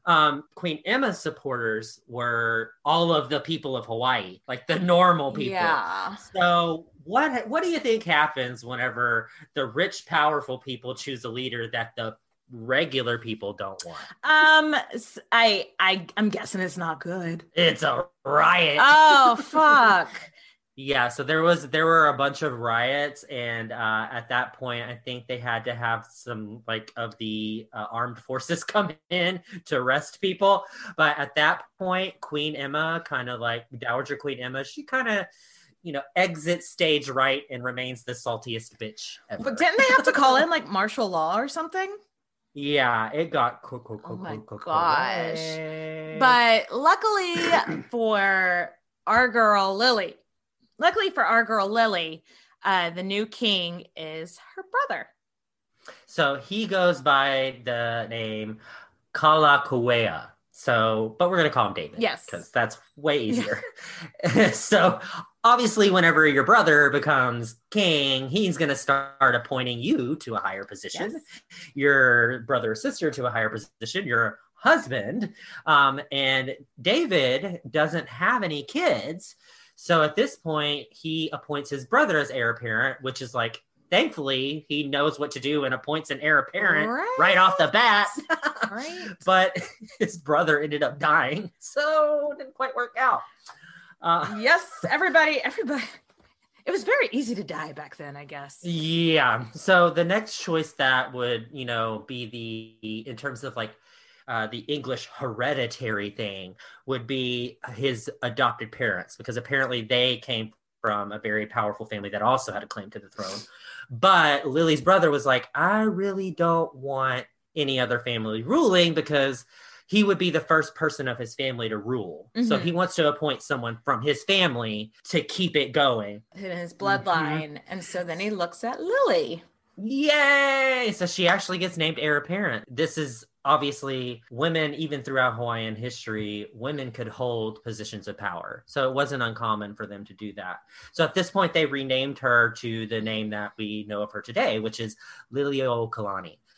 um, queen emma's supporters were all of the people of hawaii like the normal people Yeah. so what what do you think happens whenever the rich powerful people choose a leader that the regular people don't want Um, I I I'm guessing it's not good. it's a riot Oh, fuck. Yeah, so there was there were a bunch of riots, and uh, at that point, I think they had to have some like of the uh, armed forces come in to arrest people. But at that point, Queen Emma, kind of like Dowager Queen Emma, she kind of you know exits stage right and remains the saltiest bitch ever. But didn't they have to call in like martial law or something? Yeah, it got cool, cool, cool, Oh my cool, gosh. But luckily for our girl Lily, luckily for our girl Lily, uh, the new king is her brother. So he goes by the name Kalakaua. So, but we're gonna call him David. Yes. because that's way easier. so, obviously, whenever your brother becomes king, he's gonna start appointing you to a higher position, Yes. your brother or sister to a higher position, your husband. Um, and David doesn't have any kids. So at this point, he appoints his brother as heir apparent, which is like, thankfully, he knows what to do and appoints an heir apparent Right. right, off the bat. Right. but his brother ended up dying, so it didn't quite work out. Uh, yes, everybody, everybody. It was very easy to die back then, I guess. Yeah. So the next choice that would, you know, be the in terms of like uh, the English hereditary thing would be his adopted parents because apparently they came from a very powerful family that also had a claim to the throne. But Lily's brother was like, I really don't want any other family ruling because he would be the first person of his family to rule. So Mhm. he wants to appoint someone from his family to keep it going. In his Mm-hmm. bloodline. And so then he looks at Lily. Yay! So she actually gets named heir apparent. This is obviously women, even throughout Hawaiian history, women could hold positions of power. So it wasn't uncommon for them to do that. So at this point, they renamed her to the name that we know of her today, which is Lili'uokalani.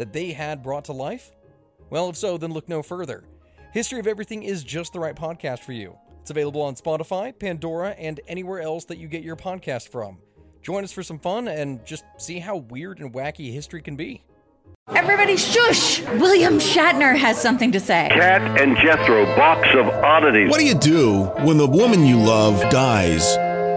that they had brought to life? Well, if so, then look no further. History of Everything is just the right podcast for you. It's available on Spotify, Pandora, and anywhere else that you get your podcast from. Join us for some fun and just see how weird and wacky history can be. Everybody shush! William Shatner has something to say. Kat and Jethro, box of oddities. What do you do when the woman you love dies?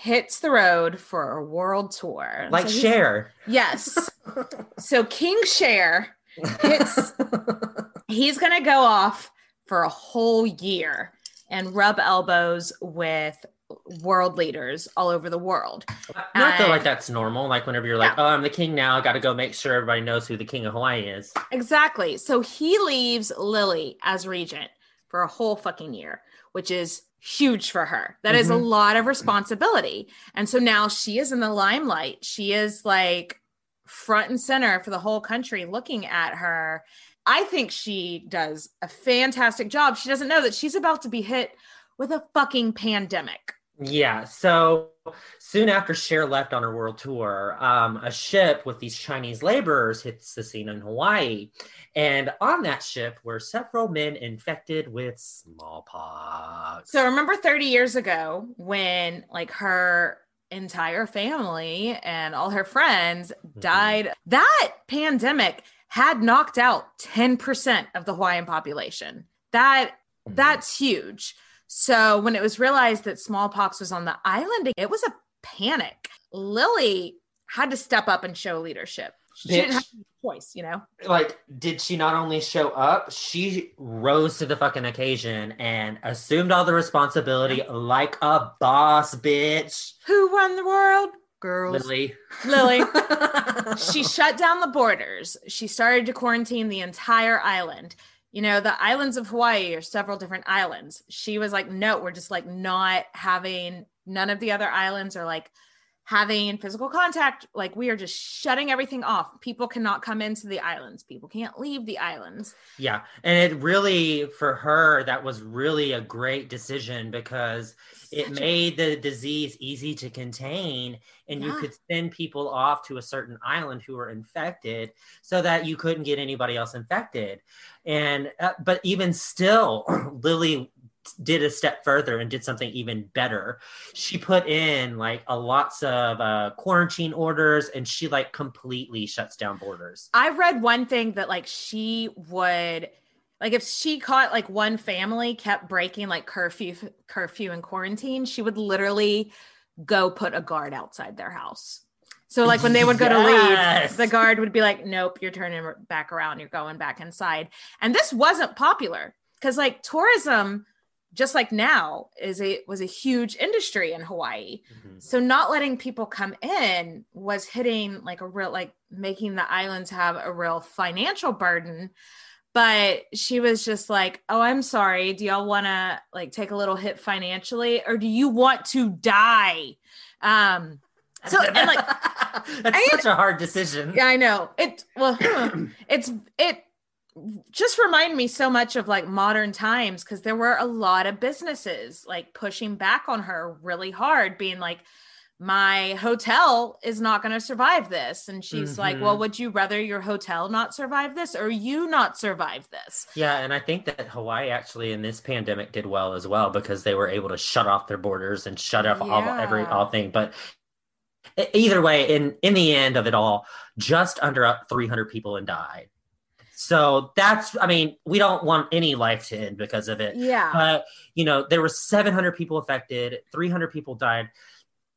hits the road for a world tour. Like So Cher. Yes. so King Cher hits, he's going to go off for a whole year and rub elbows with world leaders all over the world. I feel like that's normal. Like whenever you're like, oh, I'm the king now, I got to go make sure everybody knows who the king of Hawaii is. Exactly. So he leaves Lily as regent for a whole fucking year, which is huge for her. That is a Mhm. lot of responsibility. And so now she is in the limelight. She is like front and center for the whole country looking at her. I think she does a fantastic job. She doesn't know that she's about to be hit with a fucking pandemic. Yeah. So soon after Cher left on her world tour, um, a ship with these Chinese laborers hits the scene in Hawaii. And on that ship were several men infected with smallpox. So remember 30 years ago when like her entire family and all her friends died. That pandemic had knocked out 10% of the Hawaiian population. That that's huge. So when it was realized that smallpox was on the island, it was a panic. Lily had to step up and show leadership. She didn't have a choice, you know. like did she not only show up she rose to the fucking occasion and assumed all the responsibility like a boss bitch Who won the world? Girls. lily Lily. she shut down the borders. She started to quarantine the entire island. You know, the islands of Hawaii are several different islands. She was like, no, we're just like not having none of the other islands are like having physical contact. Like, we are just shutting everything off. People cannot come into the islands, people can't leave the islands. yeah and it really for her that was really a great decision because it Such a- made the disease easy to contain and you could send people off to a certain island who were infected so that you couldn't get anybody else infected and uh, but even still lily did a step further and did something even better she put in like a lots of uh, quarantine orders and she like completely shuts down borders I read one thing that like she would like if she caught like one family kept breaking like curfew curfew and quarantine, she would literally go put a guard outside their house. So like when they would go to leave, the guard would be like, "Nope, you're turning back around. You're going back inside." And this wasn't popular because like tourism just like now is a was a huge industry in Hawaii. So not letting people come in was hitting like a real like making the islands have a real financial burden. But she was just like, "Oh, I'm sorry. Do y'all want to like take a little hit financially or do you want to die?" Um so and like that's such a hard decision yeah, I know. It well, it's it just remind me so much of like modern times because there were a lot of businesses like pushing back on her really hard, being like, my hotel is not going to survive this. And she's like, Mhm. well, would you rather your hotel not survive this or you not survive this? Yeah, and I think that Hawaii actually in this pandemic did well as well because they were able to shut off their borders and shut off all every all thing. But either way, in in the end of it all, just under uh, 300 people and died. So that's, I mean, we don't want any life to end because of it. Yeah. But you know, there were 700 people affected, 300 people died.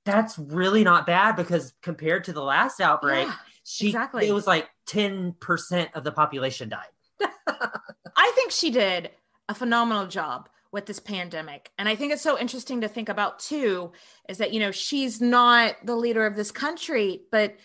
That's really not bad because compared to the last outbreak, Yeah, she exactly. it was like 10% of the population died. I think she did a phenomenal job with this pandemic. And I think it's so interesting to think about too is that, you know, she's not the leader of this country, but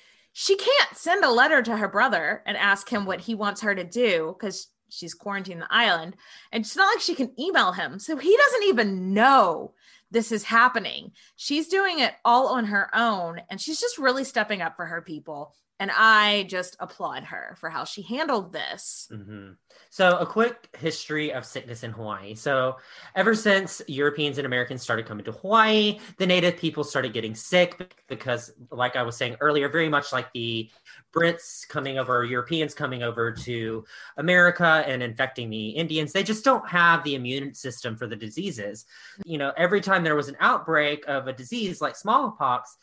she can't send a letter to her brother and ask him what he wants her to do because she's quarantined the island. And it's not like she can email him. So he doesn't even know this is happening. She's doing it all on her own and she's just really stepping up for her people. And I just applaud her for how she handled this. hmm So, a quick history of sickness in Hawaii. So, ever since Europeans and Americans started coming to Hawaii, the native people started getting sick because, like I was saying earlier, very much like the Brits coming over, Europeans coming over to America and infecting the Indians, they just don't have the immune system for the diseases. You know, every time there was an outbreak of a disease like smallpox,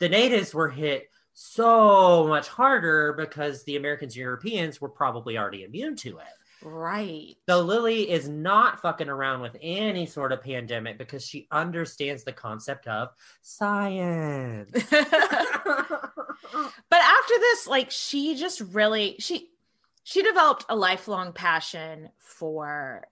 the natives were hit so much harder because the Americans and Europeans were probably already immune to it. Right. So Lily is not fucking around with any sort of pandemic because she understands the concept of science. but after this like she just really she she developed a lifelong passion for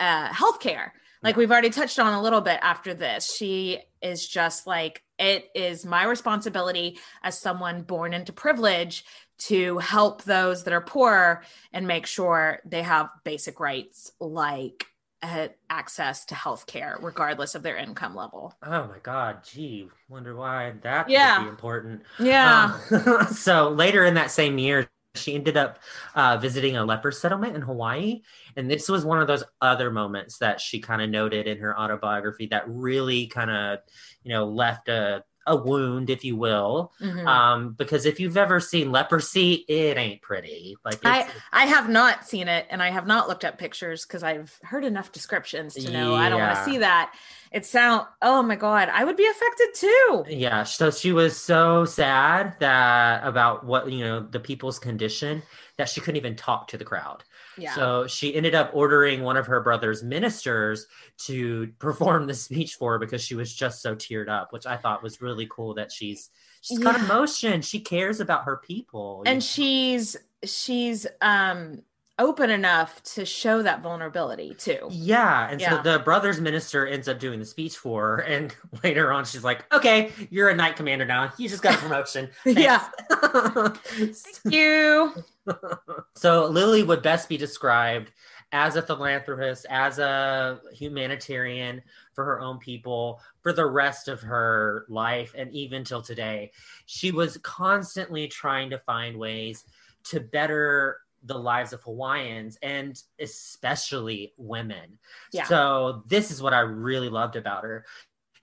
uh healthcare like we've already touched on a little bit after this she is just like it is my responsibility as someone born into privilege to help those that are poor and make sure they have basic rights like uh, access to health care regardless of their income level Oh my god, gee, wonder why that Yeah. would be important. Yeah. Um, so later in that same year, she ended up uh, visiting a leper settlement in Hawaii. And this was one of those other moments that she kind of noted in her autobiography that really kind of, you know, left a, a wound, if you will. Mhm. Um, because if you've ever seen leprosy, it ain't pretty. Like, it's, I I have not seen it, and I have not looked up pictures because I've heard enough descriptions to know I don't want to see that. It sound oh my god, I would be affected too. Yeah, so she was so sad that about what you know the people's condition that she couldn't even talk to the crowd. Yeah. So she ended up ordering one of her brother's ministers to perform the speech for her because she was just so teared up, which I thought was really cool that she's she's got emotion. She cares about her people. And she's she's um open enough to show that vulnerability too. Yeah, and Yeah. so the brother's minister ends up doing the speech for her, and later on she's like, "Okay, you're a knight commander now. You just got a promotion." Yeah. Thank you. so Lily would best be described as a philanthropist, as a humanitarian for her own people for the rest of her life and even till today. She was constantly trying to find ways to better the lives of Hawaiians and especially women. Yeah. So this is what I really loved about her.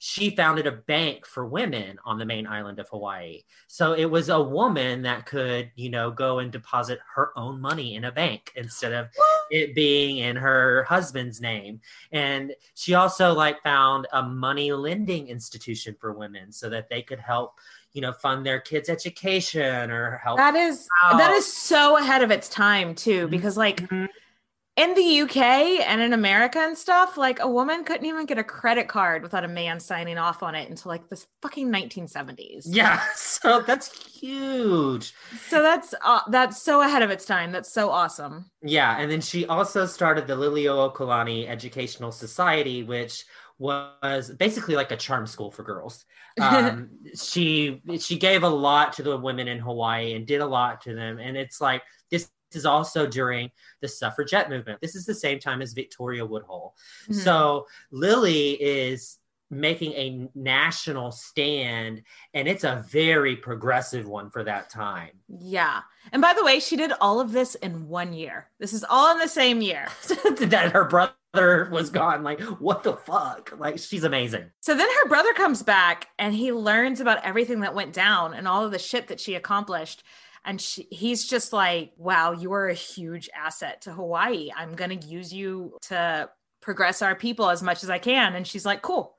She founded a bank for women on the main island of Hawaii. So it was a woman that could, you know, go and deposit her own money in a bank instead of it being in her husband's name. And she also like found a money lending institution for women so that they could help, you know, fund their kids' education or help That is that is so ahead of its time too, Mm-hmm. because like in the UK and in America and stuff, like a woman couldn't even get a credit card without a man signing off on it until like the fucking 1970s. Yeah, so that's huge. So that's uh, that's so ahead of its time. That's so awesome. Yeah, and then she also started the Liliuokalani Educational Society, which was basically like a charm school for girls. Um, she she gave a lot to the women in Hawaii and did a lot to them, and it's like this is also during the suffragette movement. This is the same time as Victoria Woodhull. Mhm. So Lily is making a national stand, and it's a very progressive one for that time. Yeah. And by the way, she did all of this in one year. This is all in the same year. that her brother was gone. Like, what the fuck? Like, she's amazing. So then her brother comes back and he learns about everything that went down and all of the shit that she accomplished. And she, he's just like, wow, you are a huge asset to Hawaii. I'm going to use you to progress our people as much as I can. And she's like, cool.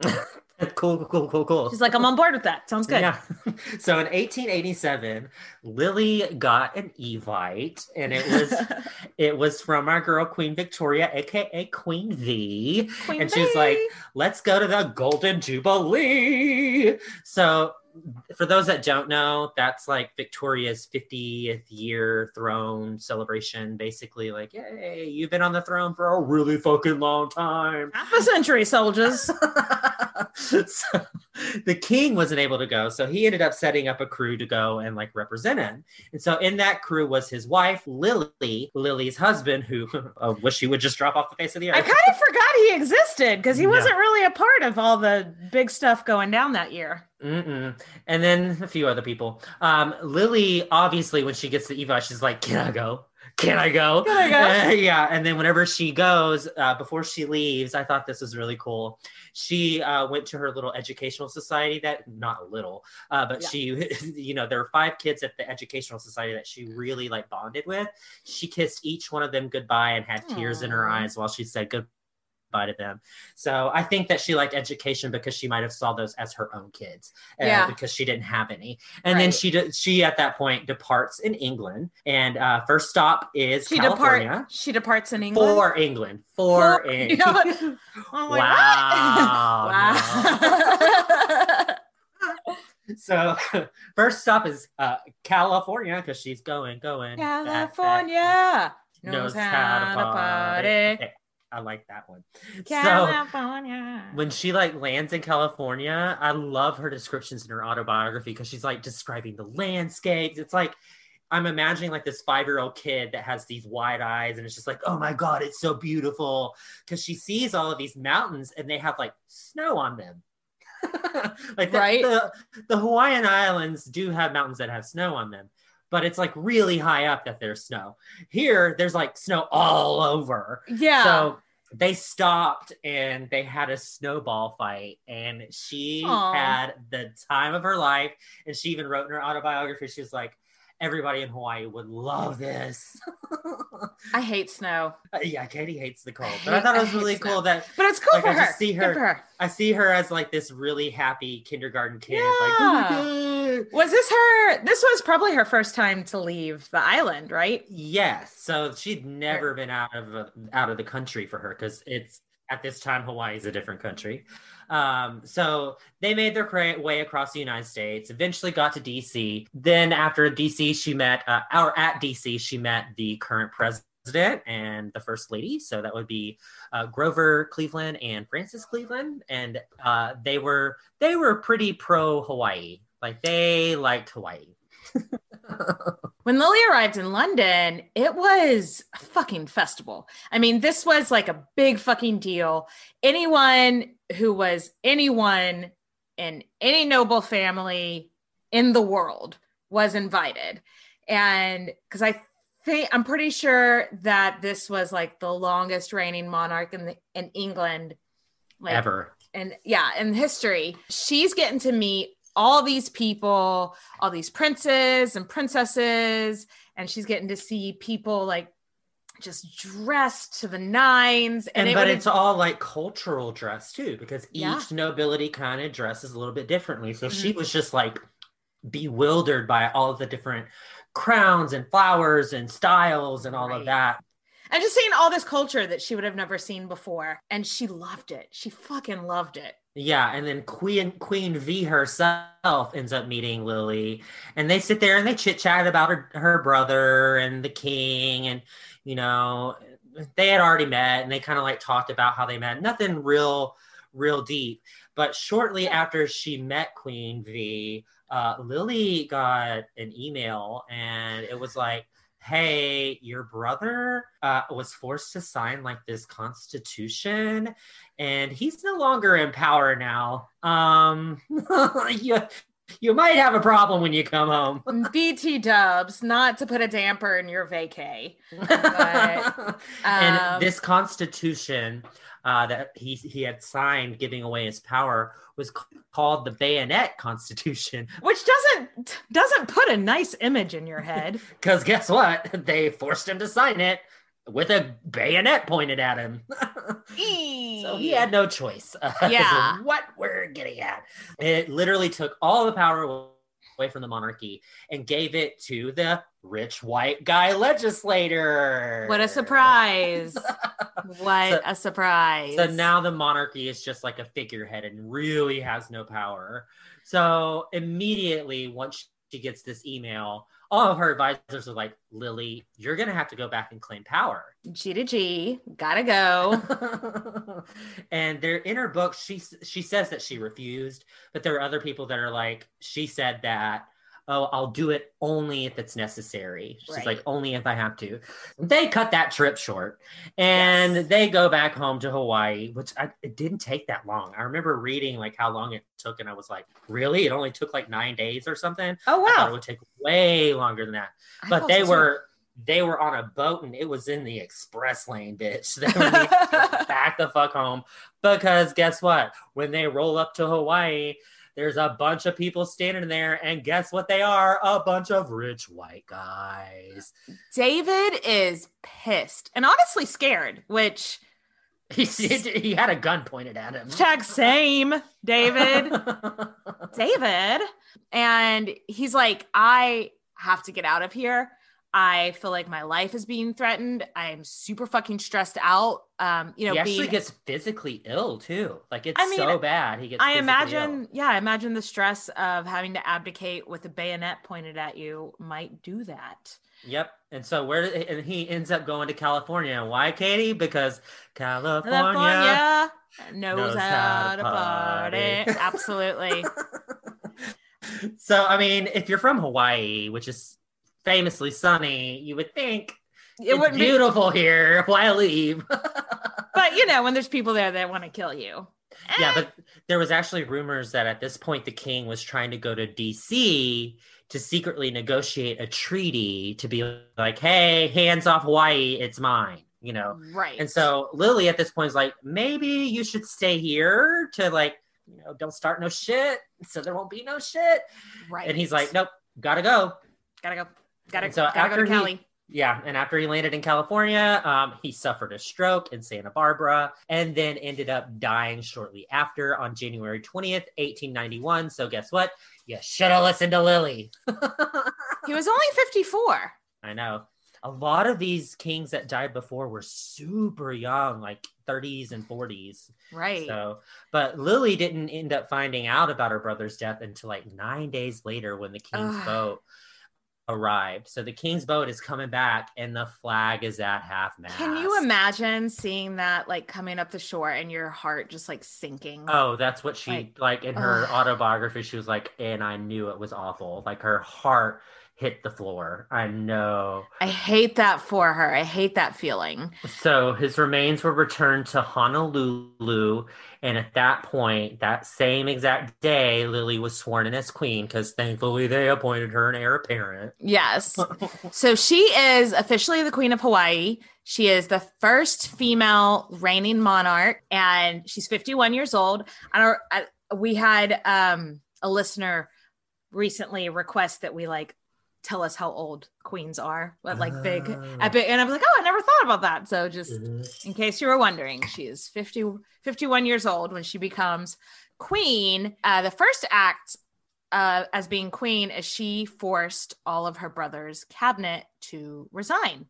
cool, cool, cool, cool. She's like, I'm on board with that. Sounds good. Yeah. So in 1887, Lily got an Evite, and it was it was from our girl Queen Victoria, aka Queen V. Queen and she's like, "Let's go to the Golden Jubilee." So for those that don't know, that's like Victoria's 50th year throne celebration. Basically, like, yay, you've been on the throne for a really fucking long time. Half a century, soldiers. so, the king wasn't able to go, so he ended up setting up a crew to go and like represent him. And so in that crew was his wife Lily, Lily's husband, who I wish he would just drop off the face of the earth. I kind of forgot he existed because he No. wasn't really a part of all the big stuff going down that year. Mm-mm. And then a few other people. Um, Lily, obviously, when she gets to Eva, she's like, "Can I go? Can I go? Can I go?" Uh, yeah. And then whenever she goes, uh, before she leaves, I thought this was really cool. She uh, went to her little educational society. That not a little, uh, but Yeah. she, you know, there were five kids at the educational society that she really like bonded with. She kissed each one of them goodbye and had tears in her eyes while she said goodbye to them. So I think that she liked education because she might have saw those as her own kids, uh, Yeah. because she didn't have any. And then she de- she at that point departs in England, and uh, first stop is She California. depart. She departs in England. For England, for For- England. You know like, wow. Wow. So first stop is uh, California because she's going, going. back, back, California knows how to party. Okay, I like that one. So California. when she like lands in California, I love her descriptions in her autobiography because she's like describing the landscapes. It's like I'm imagining like this five year old kid that has these wide eyes and it's just like, oh my God, it's so beautiful. Because she sees all of these mountains and they have like snow on them. like the, Right. the, the Hawaiian Islands do have mountains that have snow on them, but it's like really high up that there's snow. Here, there's like snow all over. Yeah. So they stopped and they had a snowball fight, and she Aw. had the time of her life. And she even wrote in her autobiography, she was like, "Everybody in Hawaii would love this." I hate snow, Uh, yeah, Katie hates the cold, but I hate- thought it was really snow. cool that. but it's cool Like for I her. see her, her. I see her as like this really happy kindergarten kid. Like, oh Yeah. Was this her? This was probably her first time to leave the island, right? Yes, so she'd never been out of uh, out of the country for her because it's at this time Hawaii is a different country. Um, so they made their cra- way across the United States. Eventually got to DC. Then after DC, she met uh, or at DC she met the current president and the first lady. So that would be uh, Grover Cleveland and Frances Cleveland, and uh, they were they were pretty pro Hawaii. Like they liked Hawaii. When Lily arrived in London, it was a fucking festival. I mean, this was like a big fucking deal. Anyone who was anyone in any noble family in the world was invited. And because I think I'm pretty sure that this was like the longest reigning monarch in the, in England like, Ever. and yeah, in history, she's getting to meet all these people, all these princes and princesses, and she's getting to see people like just dressed to the nines. and, it but it's all like cultural dress too because each Yeah. nobility kind of dresses a little bit differently so she Mhm. was just like bewildered by all of the different crowns and flowers and styles and all of that and just seeing all this culture that she would have never seen before, and she loved it. She fucking loved it. Yeah and then queen queen v herself ends up meeting lily and they sit there and they chit chat about her, her brother and the king and you know they had already met and they kind of like talked about how they met. Nothing real real deep. But shortly after she met queen v uh, lily got an email and it was like hey your brother uh, was forced to sign like this constitution and he's no longer in power now um you, you might have a problem when you come home BT dubs, not to put a damper in your vacay. But, and um, this constitution uh, that he he had signed, giving away his power, was c- called the Bayonet Constitution. which doesn't doesn't put a nice image in your head. Because guess what? They forced him to sign it with a bayonet pointed at him. so he had no choice. Uh, Yeah. what we're getting at. It literally took all the power away from the monarchy and gave it to the rich white guy legislator. What a surprise. what So- a surprise. So now the monarchy is just like a figurehead and really has no power. So immediately, once she gets this email, all of her advisors are like, Lily, you're gonna have to go back and claim power. G to G, gotta go. and they're in her book. She she says that she refused, but there are other people that are like, she said that oh, I'll do it only if it's necessary. She's Right. like, only if I have to. They cut that trip short and they go back home to Hawaii, which I, it didn't take that long. I remember reading like how long it took, and I was like, really? It only took like nine days or something? Oh, I thought wow. it would take way longer than that. I But they so, too. were. They were on a boat and it was in the express lane, bitch. They were needing to go back the fuck home because guess what? When they roll up to Hawaii, there's a bunch of people standing there, and guess what they are? A bunch of rich white guys. David is pissed and honestly scared, which He, he had a gun pointed at him. check same, David. David. And he's like, I have to get out of here. I feel like my life is being threatened. I'm super fucking stressed out. Um, you know, he actually being gets physically ill too. Like it's I mean, so bad. He gets. I imagine, ill. yeah, I imagine the stress of having to abdicate with a bayonet pointed at you might do that. Yep. And so where did, and he ends up going to California. Why, Katie? Because California. California knows, knows how, how to to party. party. Absolutely. So I mean, if you're from Hawaii, which is famously sunny, you would think It it's wouldn't be- beautiful here. Why leave? but you know, when there's people there that want to kill you. yeah, eh. but there was actually rumors that at this point the king was trying to go to DC to secretly negotiate a treaty to be like, "Hey, hands off Hawaii, it's mine." You know. Right. And so Lily at this point is like, "Maybe you should stay here to like, you know, don't start no shit, so there won't be no shit." Right. And he's like, "Nope, gotta go." Gotta go. Gotta, so gotta go after to he- Yeah, and after he landed in California, um, he suffered a stroke in Santa Barbara and then ended up dying shortly after on January 20th, 1891. So, guess what? You should have listened to Lily. He was only 54. I know. A lot of these kings that died before were super young, like 30s and 40s. Right. So, but Lily didn't end up finding out about her brother's death until like nine days later when the king's Ugh. boat arrived. So the king's boat is coming back and the flag is at half mast. Can you imagine seeing that like coming up the shore and your heart just like sinking? Oh, that's what she Like, like, in her ugh. autobiography. She was like, and I knew it was awful. Like her heart hit the floor. I know. I hate that for her. I hate that feeling. So his remains were returned to Honolulu, and at that point, that same exact day, Lily was sworn in as queen because thankfully they appointed her an heir apparent. Yes. so she is officially the Queen of Hawaii. She is the first female reigning monarch, and she's 51 years old. I don't. We had um, a listener recently request that we like tell us how old queens are, what like big, epic, and I was like, oh, I never thought about that. So just in case you were wondering, she is 50, 51 years old when she becomes queen. Uh, the first act uh, as being queen is she forced all of her brother's cabinet to resign.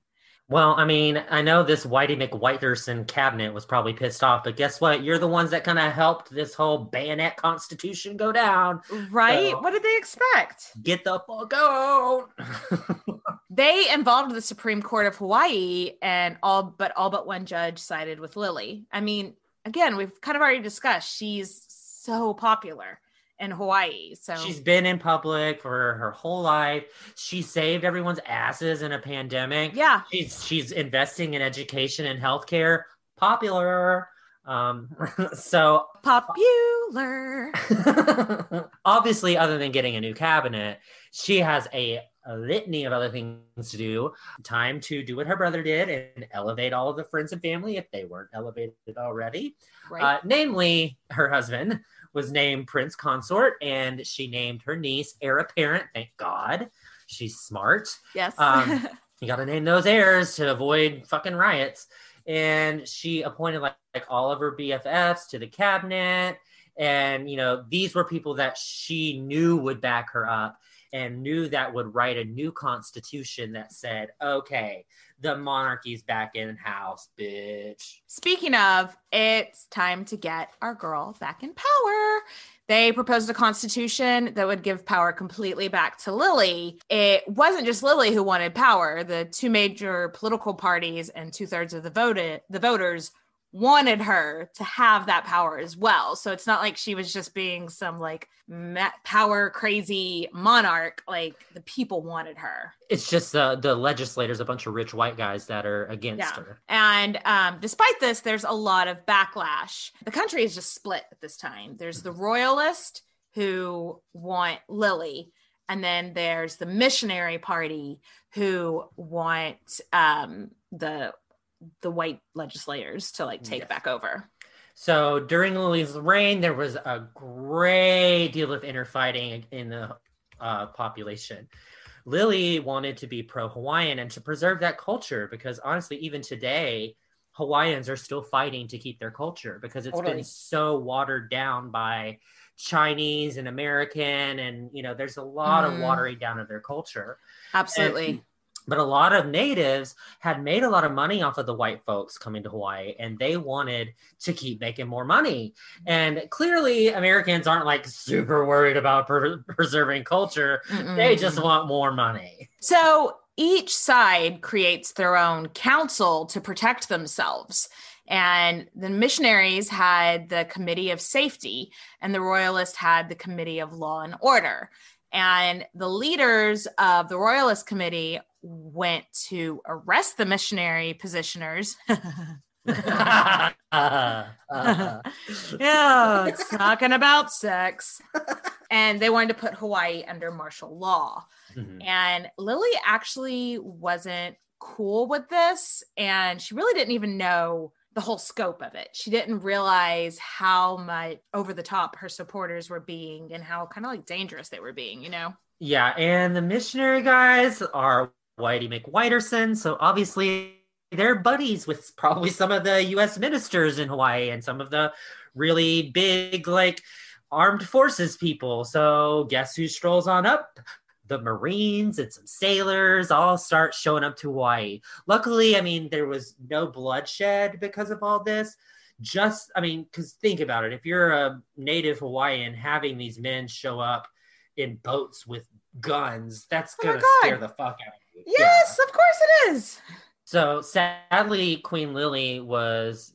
Well, I mean, I know this Whitey McWhiterson cabinet was probably pissed off, but guess what? You're the ones that kind of helped this whole bayonet constitution go down. Right? So- what did they expect? Get the fuck out. They involved the Supreme Court of Hawaii, and all but all but one judge sided with Lily. I mean, again, we've kind of already discussed she's so popular in Hawaii. So She's been in public for her whole life. She saved everyone's asses in a pandemic. Yeah. She's she's investing in education and healthcare. Popular. Um so popular. obviously other than getting a new cabinet, she has a, a litany of other things to do. Time to do what her brother did and elevate all of the friends and family if they weren't elevated already. Right. Uh, namely, her husband was named Prince Consort, and she named her niece heir apparent. Thank God, she's smart. Yes. Um, you got to name those heirs to avoid fucking riots. And she appointed like, like all of her BFFs to the cabinet, and you know these were people that she knew would back her up. and knew that would write a new constitution that said, okay, the monarchy's back in house, bitch. Speaking of, it's time to get our girl back in power. They proposed a constitution that would give power completely back to Lily. It wasn't just Lily who wanted power. The two major political parties and two thirds of the voted the voters wanted her to have that power as well. So it's not like she was just being some like ma- power crazy monarch. Like the people wanted her. It's just uh, the legislators, a bunch of rich white guys that are against her. And um, despite this, there's a lot of backlash. The country is just split at this time. There's the royalist who want Lily, and then there's the missionary party who want um, the the white legislators to like take Yes. back over. So during Lily's reign, there was a great deal of interfighting in the uh, population. Lily wanted to be pro Hawaiian and to preserve that culture because honestly, even today, Hawaiians are still fighting to keep their culture because it's Totally. been so watered down by Chinese and American, and you know, there's a lot of Mhm. watering down of their culture. Absolutely. And- but a lot of natives had made a lot of money off of the white folks coming to Hawaii and they wanted to keep making more money. And clearly, Americans aren't like super worried about per- preserving culture, they just want more money. So each side creates their own council to protect themselves. And the missionaries had the Committee of Safety, and the Royalists had the Committee of Law and Order. And the leaders of the Royalist Committee went to arrest the missionary positioners. Uh, yeah, it's talking about sex. and they wanted to put Hawaii under martial law. Mhm. And Lily actually wasn't cool with this. And she really didn't even know the whole scope of it. She didn't realize how much over the top her supporters were being and how kind of like dangerous they were being, you know? Yeah, and the missionary guys are Whitey McWhiterson, so obviously they're buddies with probably some of the U.S. ministers in Hawaii and some of the really big, like, armed forces people. So guess who strolls on up? The Marines and some sailors all start showing up to Hawaii. Luckily, I mean, there was no bloodshed because of all this. Just, I mean, because think about it. If you're a native Hawaiian having these men show up in boats with guns, that's Oh gonna God. scare the fuck out of you. Yes, of course it is. So sadly, Queen Lily was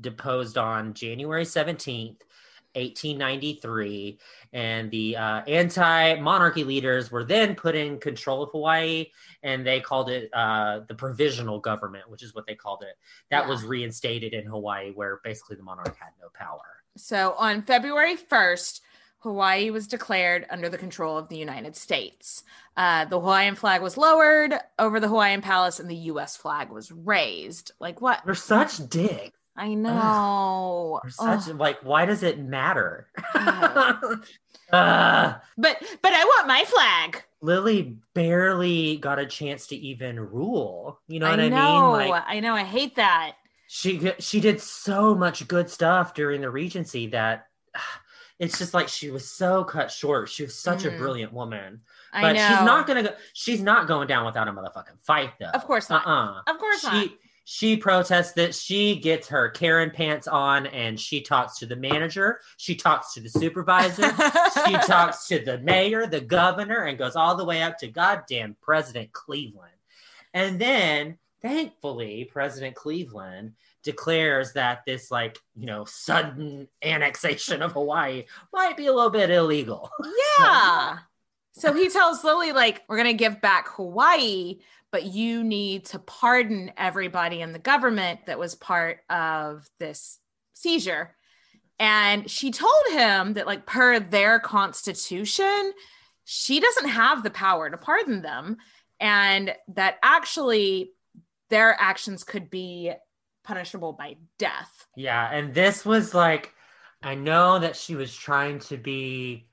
deposed on January 17th, 1893, and the uh, anti monarchy leaders were then put in control of Hawaii and they called it uh, the provisional government, which is what they called it. That Yeah. was reinstated in Hawaii, where basically the monarch had no power. So on February 1st, Hawaii was declared under the control of the United States. Uh, the Hawaiian flag was lowered over the Hawaiian palace and the US flag was raised. Like what? They're such dicks. I know. They're such Ugh. like, why does it matter? Uh, but but I want my flag. Lily barely got a chance to even rule. You know I what I, know. mean? Like I know. I hate that. she she did so much good stuff during the regency that it's just like she was so cut short. She was such Mhm. a brilliant woman. I But know. she's not gonna go she's not going down without a motherfucking fight though. Of course not. Uh-uh. Of course she, not. She protests that she gets her Karen pants on and she talks to the manager, she talks to the supervisor, she talks to the mayor, the governor, and goes all the way up to goddamn President Cleveland. And then, thankfully, President Cleveland declares that this, like, you know, sudden annexation of Hawaii might be a little bit illegal. Yeah. So he tells Lily, like, we're going to give back Hawaii, but you need to pardon everybody in the government that was part of this seizure. And she told him that, like, per their constitution, she doesn't have the power to pardon them. And that actually their actions could be punishable by death. Yeah, and this was like, I know that she was trying to be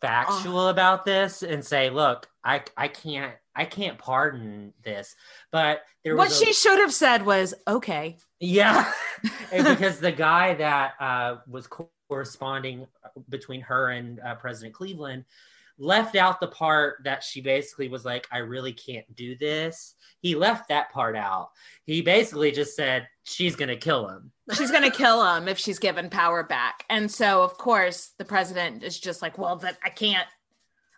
factual about this and say, look, I I can't I can't pardon this, but there What was a- she should have said was, okay. yeah, because the guy that uh, was corresponding between her and uh, President Cleveland left out the part that she basically was like, I really can't do this. He left that part out. He basically just said, she's going to kill him. she's going to kill him if she's given power back. And so, of course, the president is just like, well, that I can't.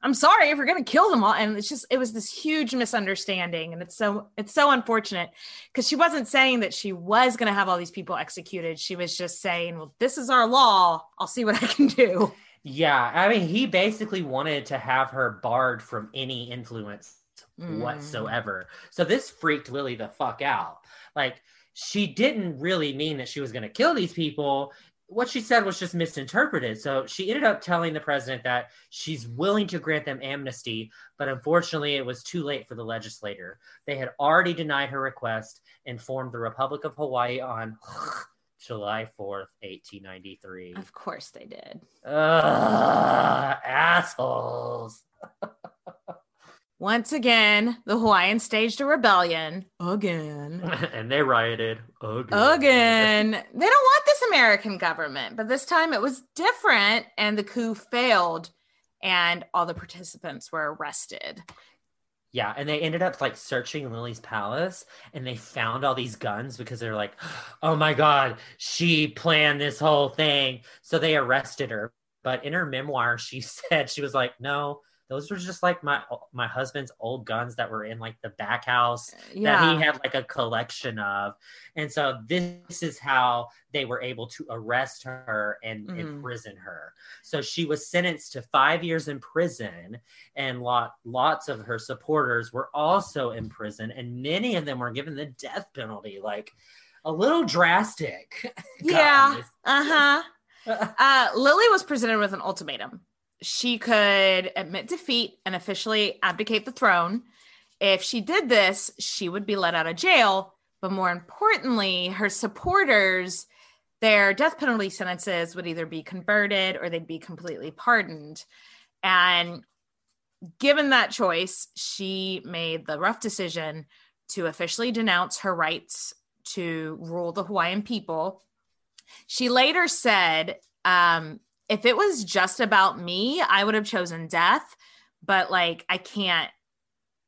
I'm sorry if we're going to kill them all. And it's just, it was this huge misunderstanding. And it's so, it's so unfortunate because she wasn't saying that she was going to have all these people executed. She was just saying, well, this is our law. I'll see what I can do. Yeah. I mean, he basically wanted to have her barred from any influence Mm. whatsoever. So this freaked Lily the fuck out. Like, she didn't really mean that she was going to kill these people. What she said was just misinterpreted. So she ended up telling the president that she's willing to grant them amnesty, but unfortunately, it was too late for the legislator. They had already denied her request and formed the Republic of Hawaii on July 4th, 1893. Of course they did. Ugh, assholes. Once again, the Hawaiians staged a rebellion. Again. and they rioted again. Again. They don't want this American government, but this time it was different and the coup failed and all the participants were arrested. Yeah, and they ended up like searching Lily's palace and they found all these guns because they're like, oh my God, she planned this whole thing. So they arrested her. But in her memoir, she said, she was like, no, those were just like my my husband's old guns that were in like the back house Yeah. that he had like a collection of. And so this is how they were able to arrest her and Mhm. imprison her. So she was sentenced to five years in prison, and lot lots of her supporters were also in prison, and many of them were given the death penalty. Like a little drastic. Yeah. Uh huh. uh, Lily was presented with an ultimatum. She could admit defeat and officially abdicate the throne. If she did this, she would be let out of jail. But more importantly, her supporters, their death penalty sentences would either be converted or they'd be completely pardoned. And given that choice, she made the rough decision to officially denounce her rights to rule the Hawaiian people. She later said, um, if it was just about me, I would have chosen death, but like I can't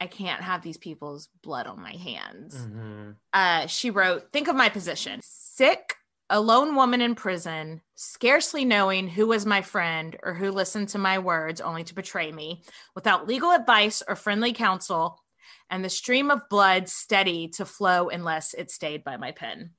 I can't have these people's blood on my hands. Mhm. Uh, she wrote, Think of my position sick, a lone woman in prison, scarcely knowing who was my friend or who listened to my words only to betray me, without legal advice or friendly counsel, and the stream of blood steady to flow unless it stayed by my pen.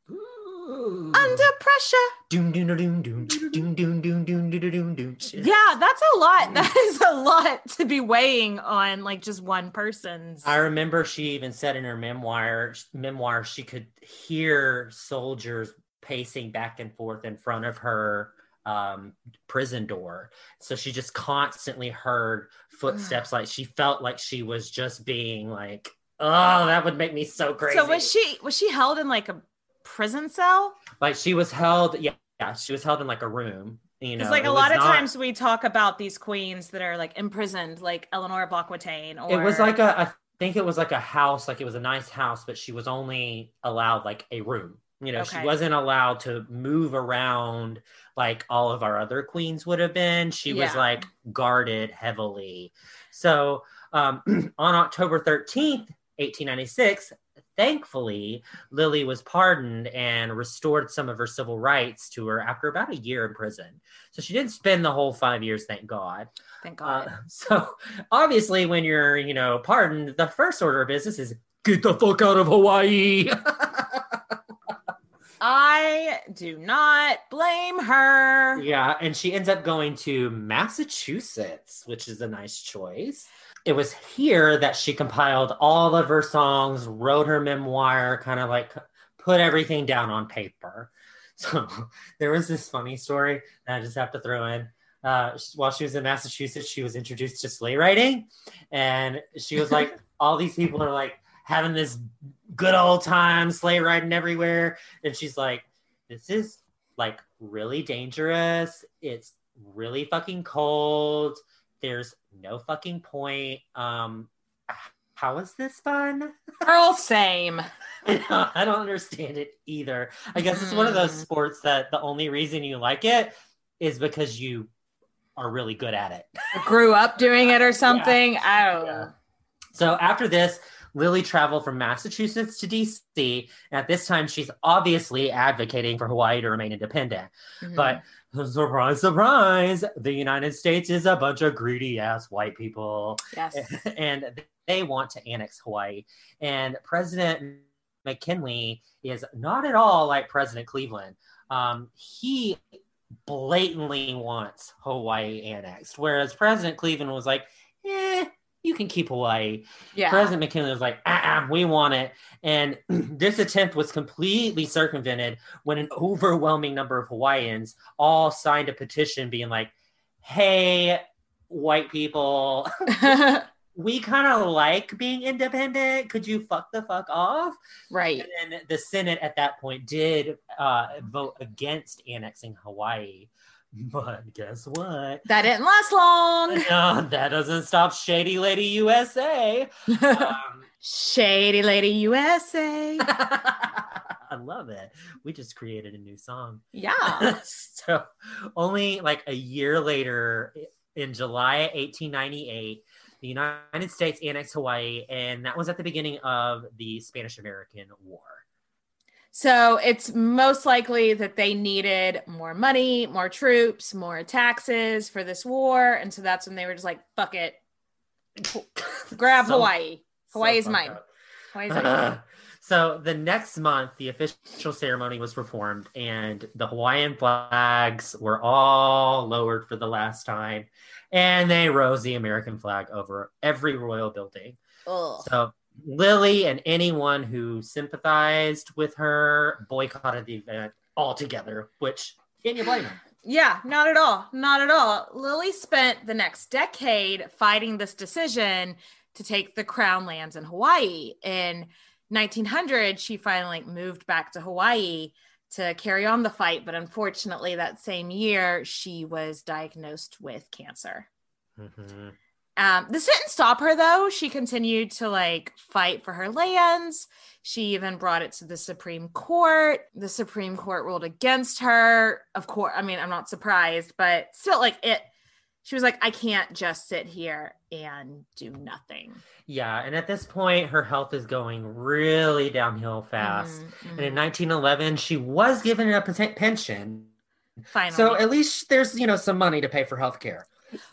Under pressure. Doom doom doom doom doom doom doom doom doom doom doom doom. Yeah, that's a lot. That is a lot to be weighing on like just one person's. I remember she even said in her memoir memoir she could hear soldiers pacing back and forth in front of her um, prison door. So she just constantly heard footsteps. like she felt like she was just being like, oh, that would make me so crazy. So was she was she held in like a prison cell? like she was held, yeah, yeah, she was held in like a room. You know, Because like a lot of not- times we talk about these queens that are like imprisoned, like Eleanor of Aquitaine. Or it was like a i think it was like a house like it was a nice house but she was only allowed like a room you know she wasn't allowed to move around like all of our other queens would have been she was like guarded heavily so um on october 13th 1896 thankfully lily was pardoned and restored some of her civil rights to her after about a year in prison so she didn't spend the whole five years thank god Thank God. uh, so obviously, when you're, you know, pardoned, the first order of business is get the fuck out of Hawaii. I do not blame her. yeah, and she ends up going to Massachusetts, which is a nice choice. It was here that she compiled all of her songs, wrote her memoir, kind of like put everything down on paper. So there was this funny story that I just have to throw in. Uh, while she was in Massachusetts, she was introduced to sleigh riding, and she was like, "All these people are like having this good old time sleigh riding everywhere," and she's like, "This is like really dangerous. It's really fucking cold. There's no fucking point. Um, how is this fun?" Girl, same. I don't understand it either. I guess it's one of those Mm. sports that the only reason you like it is because you are really good at it. Grew up doing it or something. I don't know. So after this, Lily traveled from Massachusetts to DC. At this time, she's obviously advocating for Hawaii to remain independent. Mhm. But surprise, surprise, the United States is a bunch of greedy ass white people. Yes. and they want to annex Hawaii. And President McKinley is not at all like President Cleveland. Um, he blatantly wants Hawaii annexed, whereas President Cleveland was like, you can keep Hawaii. Yeah. President McKinley was like, ah, we want it. And this attempt was completely circumvented when an overwhelming number of Hawaiians all signed a petition being like, hey, white people, we kind of like being independent. Could you fuck the fuck off? Right. And then the Senate at that point did uh, vote against annexing Hawaii. But guess what? That didn't last long. No, that doesn't stop Shady Lady USA. Um, Shady Lady USA. I love it. We just created a new song. Yeah. so, only like a year later, in July 1898, the United States annexed Hawaii, and that was at the beginning of the Spanish American War. So it's most likely that they needed more money, more troops, more taxes for this war. And so that's when they were just like, fuck it. Grab So- Hawaii. Hawaii is mine. up. Hawaii's mine. so the next month, the official ceremony was performed, and the Hawaiian flags were all lowered for the last time, and they rose the American flag over every royal building. Ugh. So Lily and anyone who sympathized with her boycotted the event altogether, which can you blame them? Yeah, not at all. Not at all. Lily spent the next decade fighting this decision to take the crown lands in Hawaii. In 1900, she finally moved back to Hawaii to carry on the fight, but unfortunately, that same year, she was diagnosed with cancer. Mhm. Um, this didn't stop her though. She continued to like fight for her lands. She even brought it to the Supreme Court. The Supreme Court ruled against her. Of course, I mean, I'm not surprised, but still, like it, she was like, I can't just sit here and do nothing. Yeah, and at this point, her health is going really downhill fast. Mhm, And in 1911, she was given a pension. Finally. So at least there's, you know, some money to pay for health care.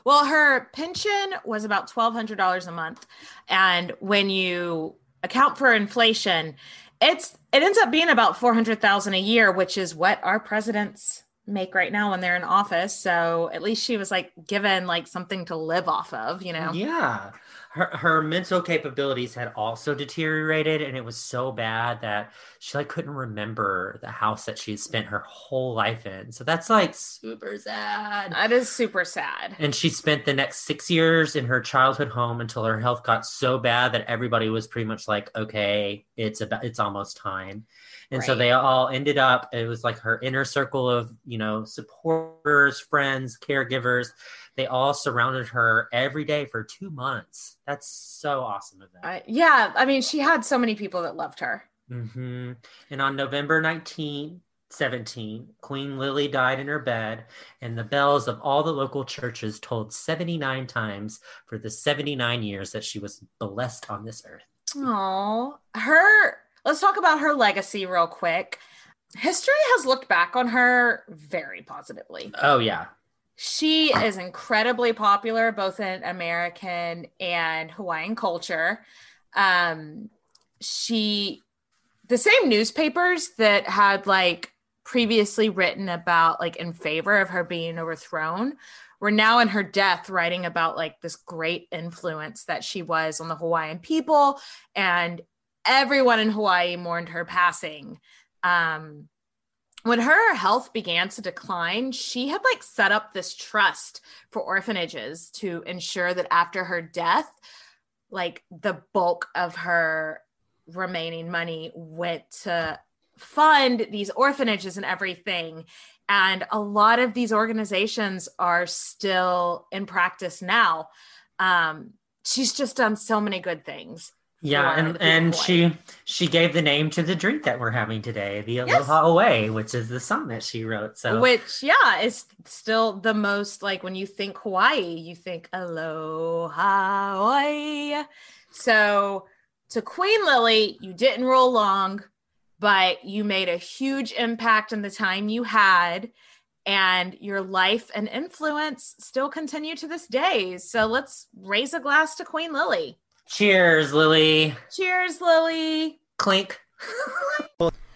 Well, her pension was about twelve hundred dollars a month, and when you account for inflation, it's it ends up being about four hundred thousand a year, which is what our presidents make right now when they're in office. So at least she was like given like something to live off of, you know. Yeah. Her, her mental capabilities had also deteriorated and it was so bad that she like couldn't remember the house that she had spent her whole life in. So that's like super sad. That is super sad. And she spent the next six years in her childhood home until her health got so bad that everybody was pretty much like, okay, it's about it's almost time. And so they all ended up, it was like her inner circle of, you know, supporters, friends, caregivers. They all surrounded her every day for two months. That's so awesome of them. I, yeah, I mean, she had so many people that loved her. hmm And on November 19, 17, Queen Lily died in her bed, and the bells of all the local churches tolled 79 times for the 79 years that she was blessed on this earth. Oh, her. Let's talk about her legacy real quick. History has looked back on her very positively. Oh, yeah. She is incredibly popular both in American and Hawaiian culture. Um, she, the same newspapers that had like previously written about like in favor of her being overthrown were now in her death writing about like this great influence that she was on the Hawaiian people and everyone in Hawaii mourned her passing. Um, when her health began to decline, she had like set up this trust for orphanages to ensure that after her death, like the bulk of her remaining money went to fund these orphanages and everything. And a lot of these organizations are still in practice now. Um, she's just done so many good things Yeah, and and she she gave the name to the drink that we're having today, the Aloha Oe, which is the song that she wrote. So Which, yeah, is still the most like when you think Hawaii, you think Aloha Hawaii. So to Queen Lily, you didn't roll long, but you made a huge impact in the time you had. And your life and influence still continue to this day. So let's raise a glass to Queen Lily. Cheers, Lily. Cheers, Lily. Clink.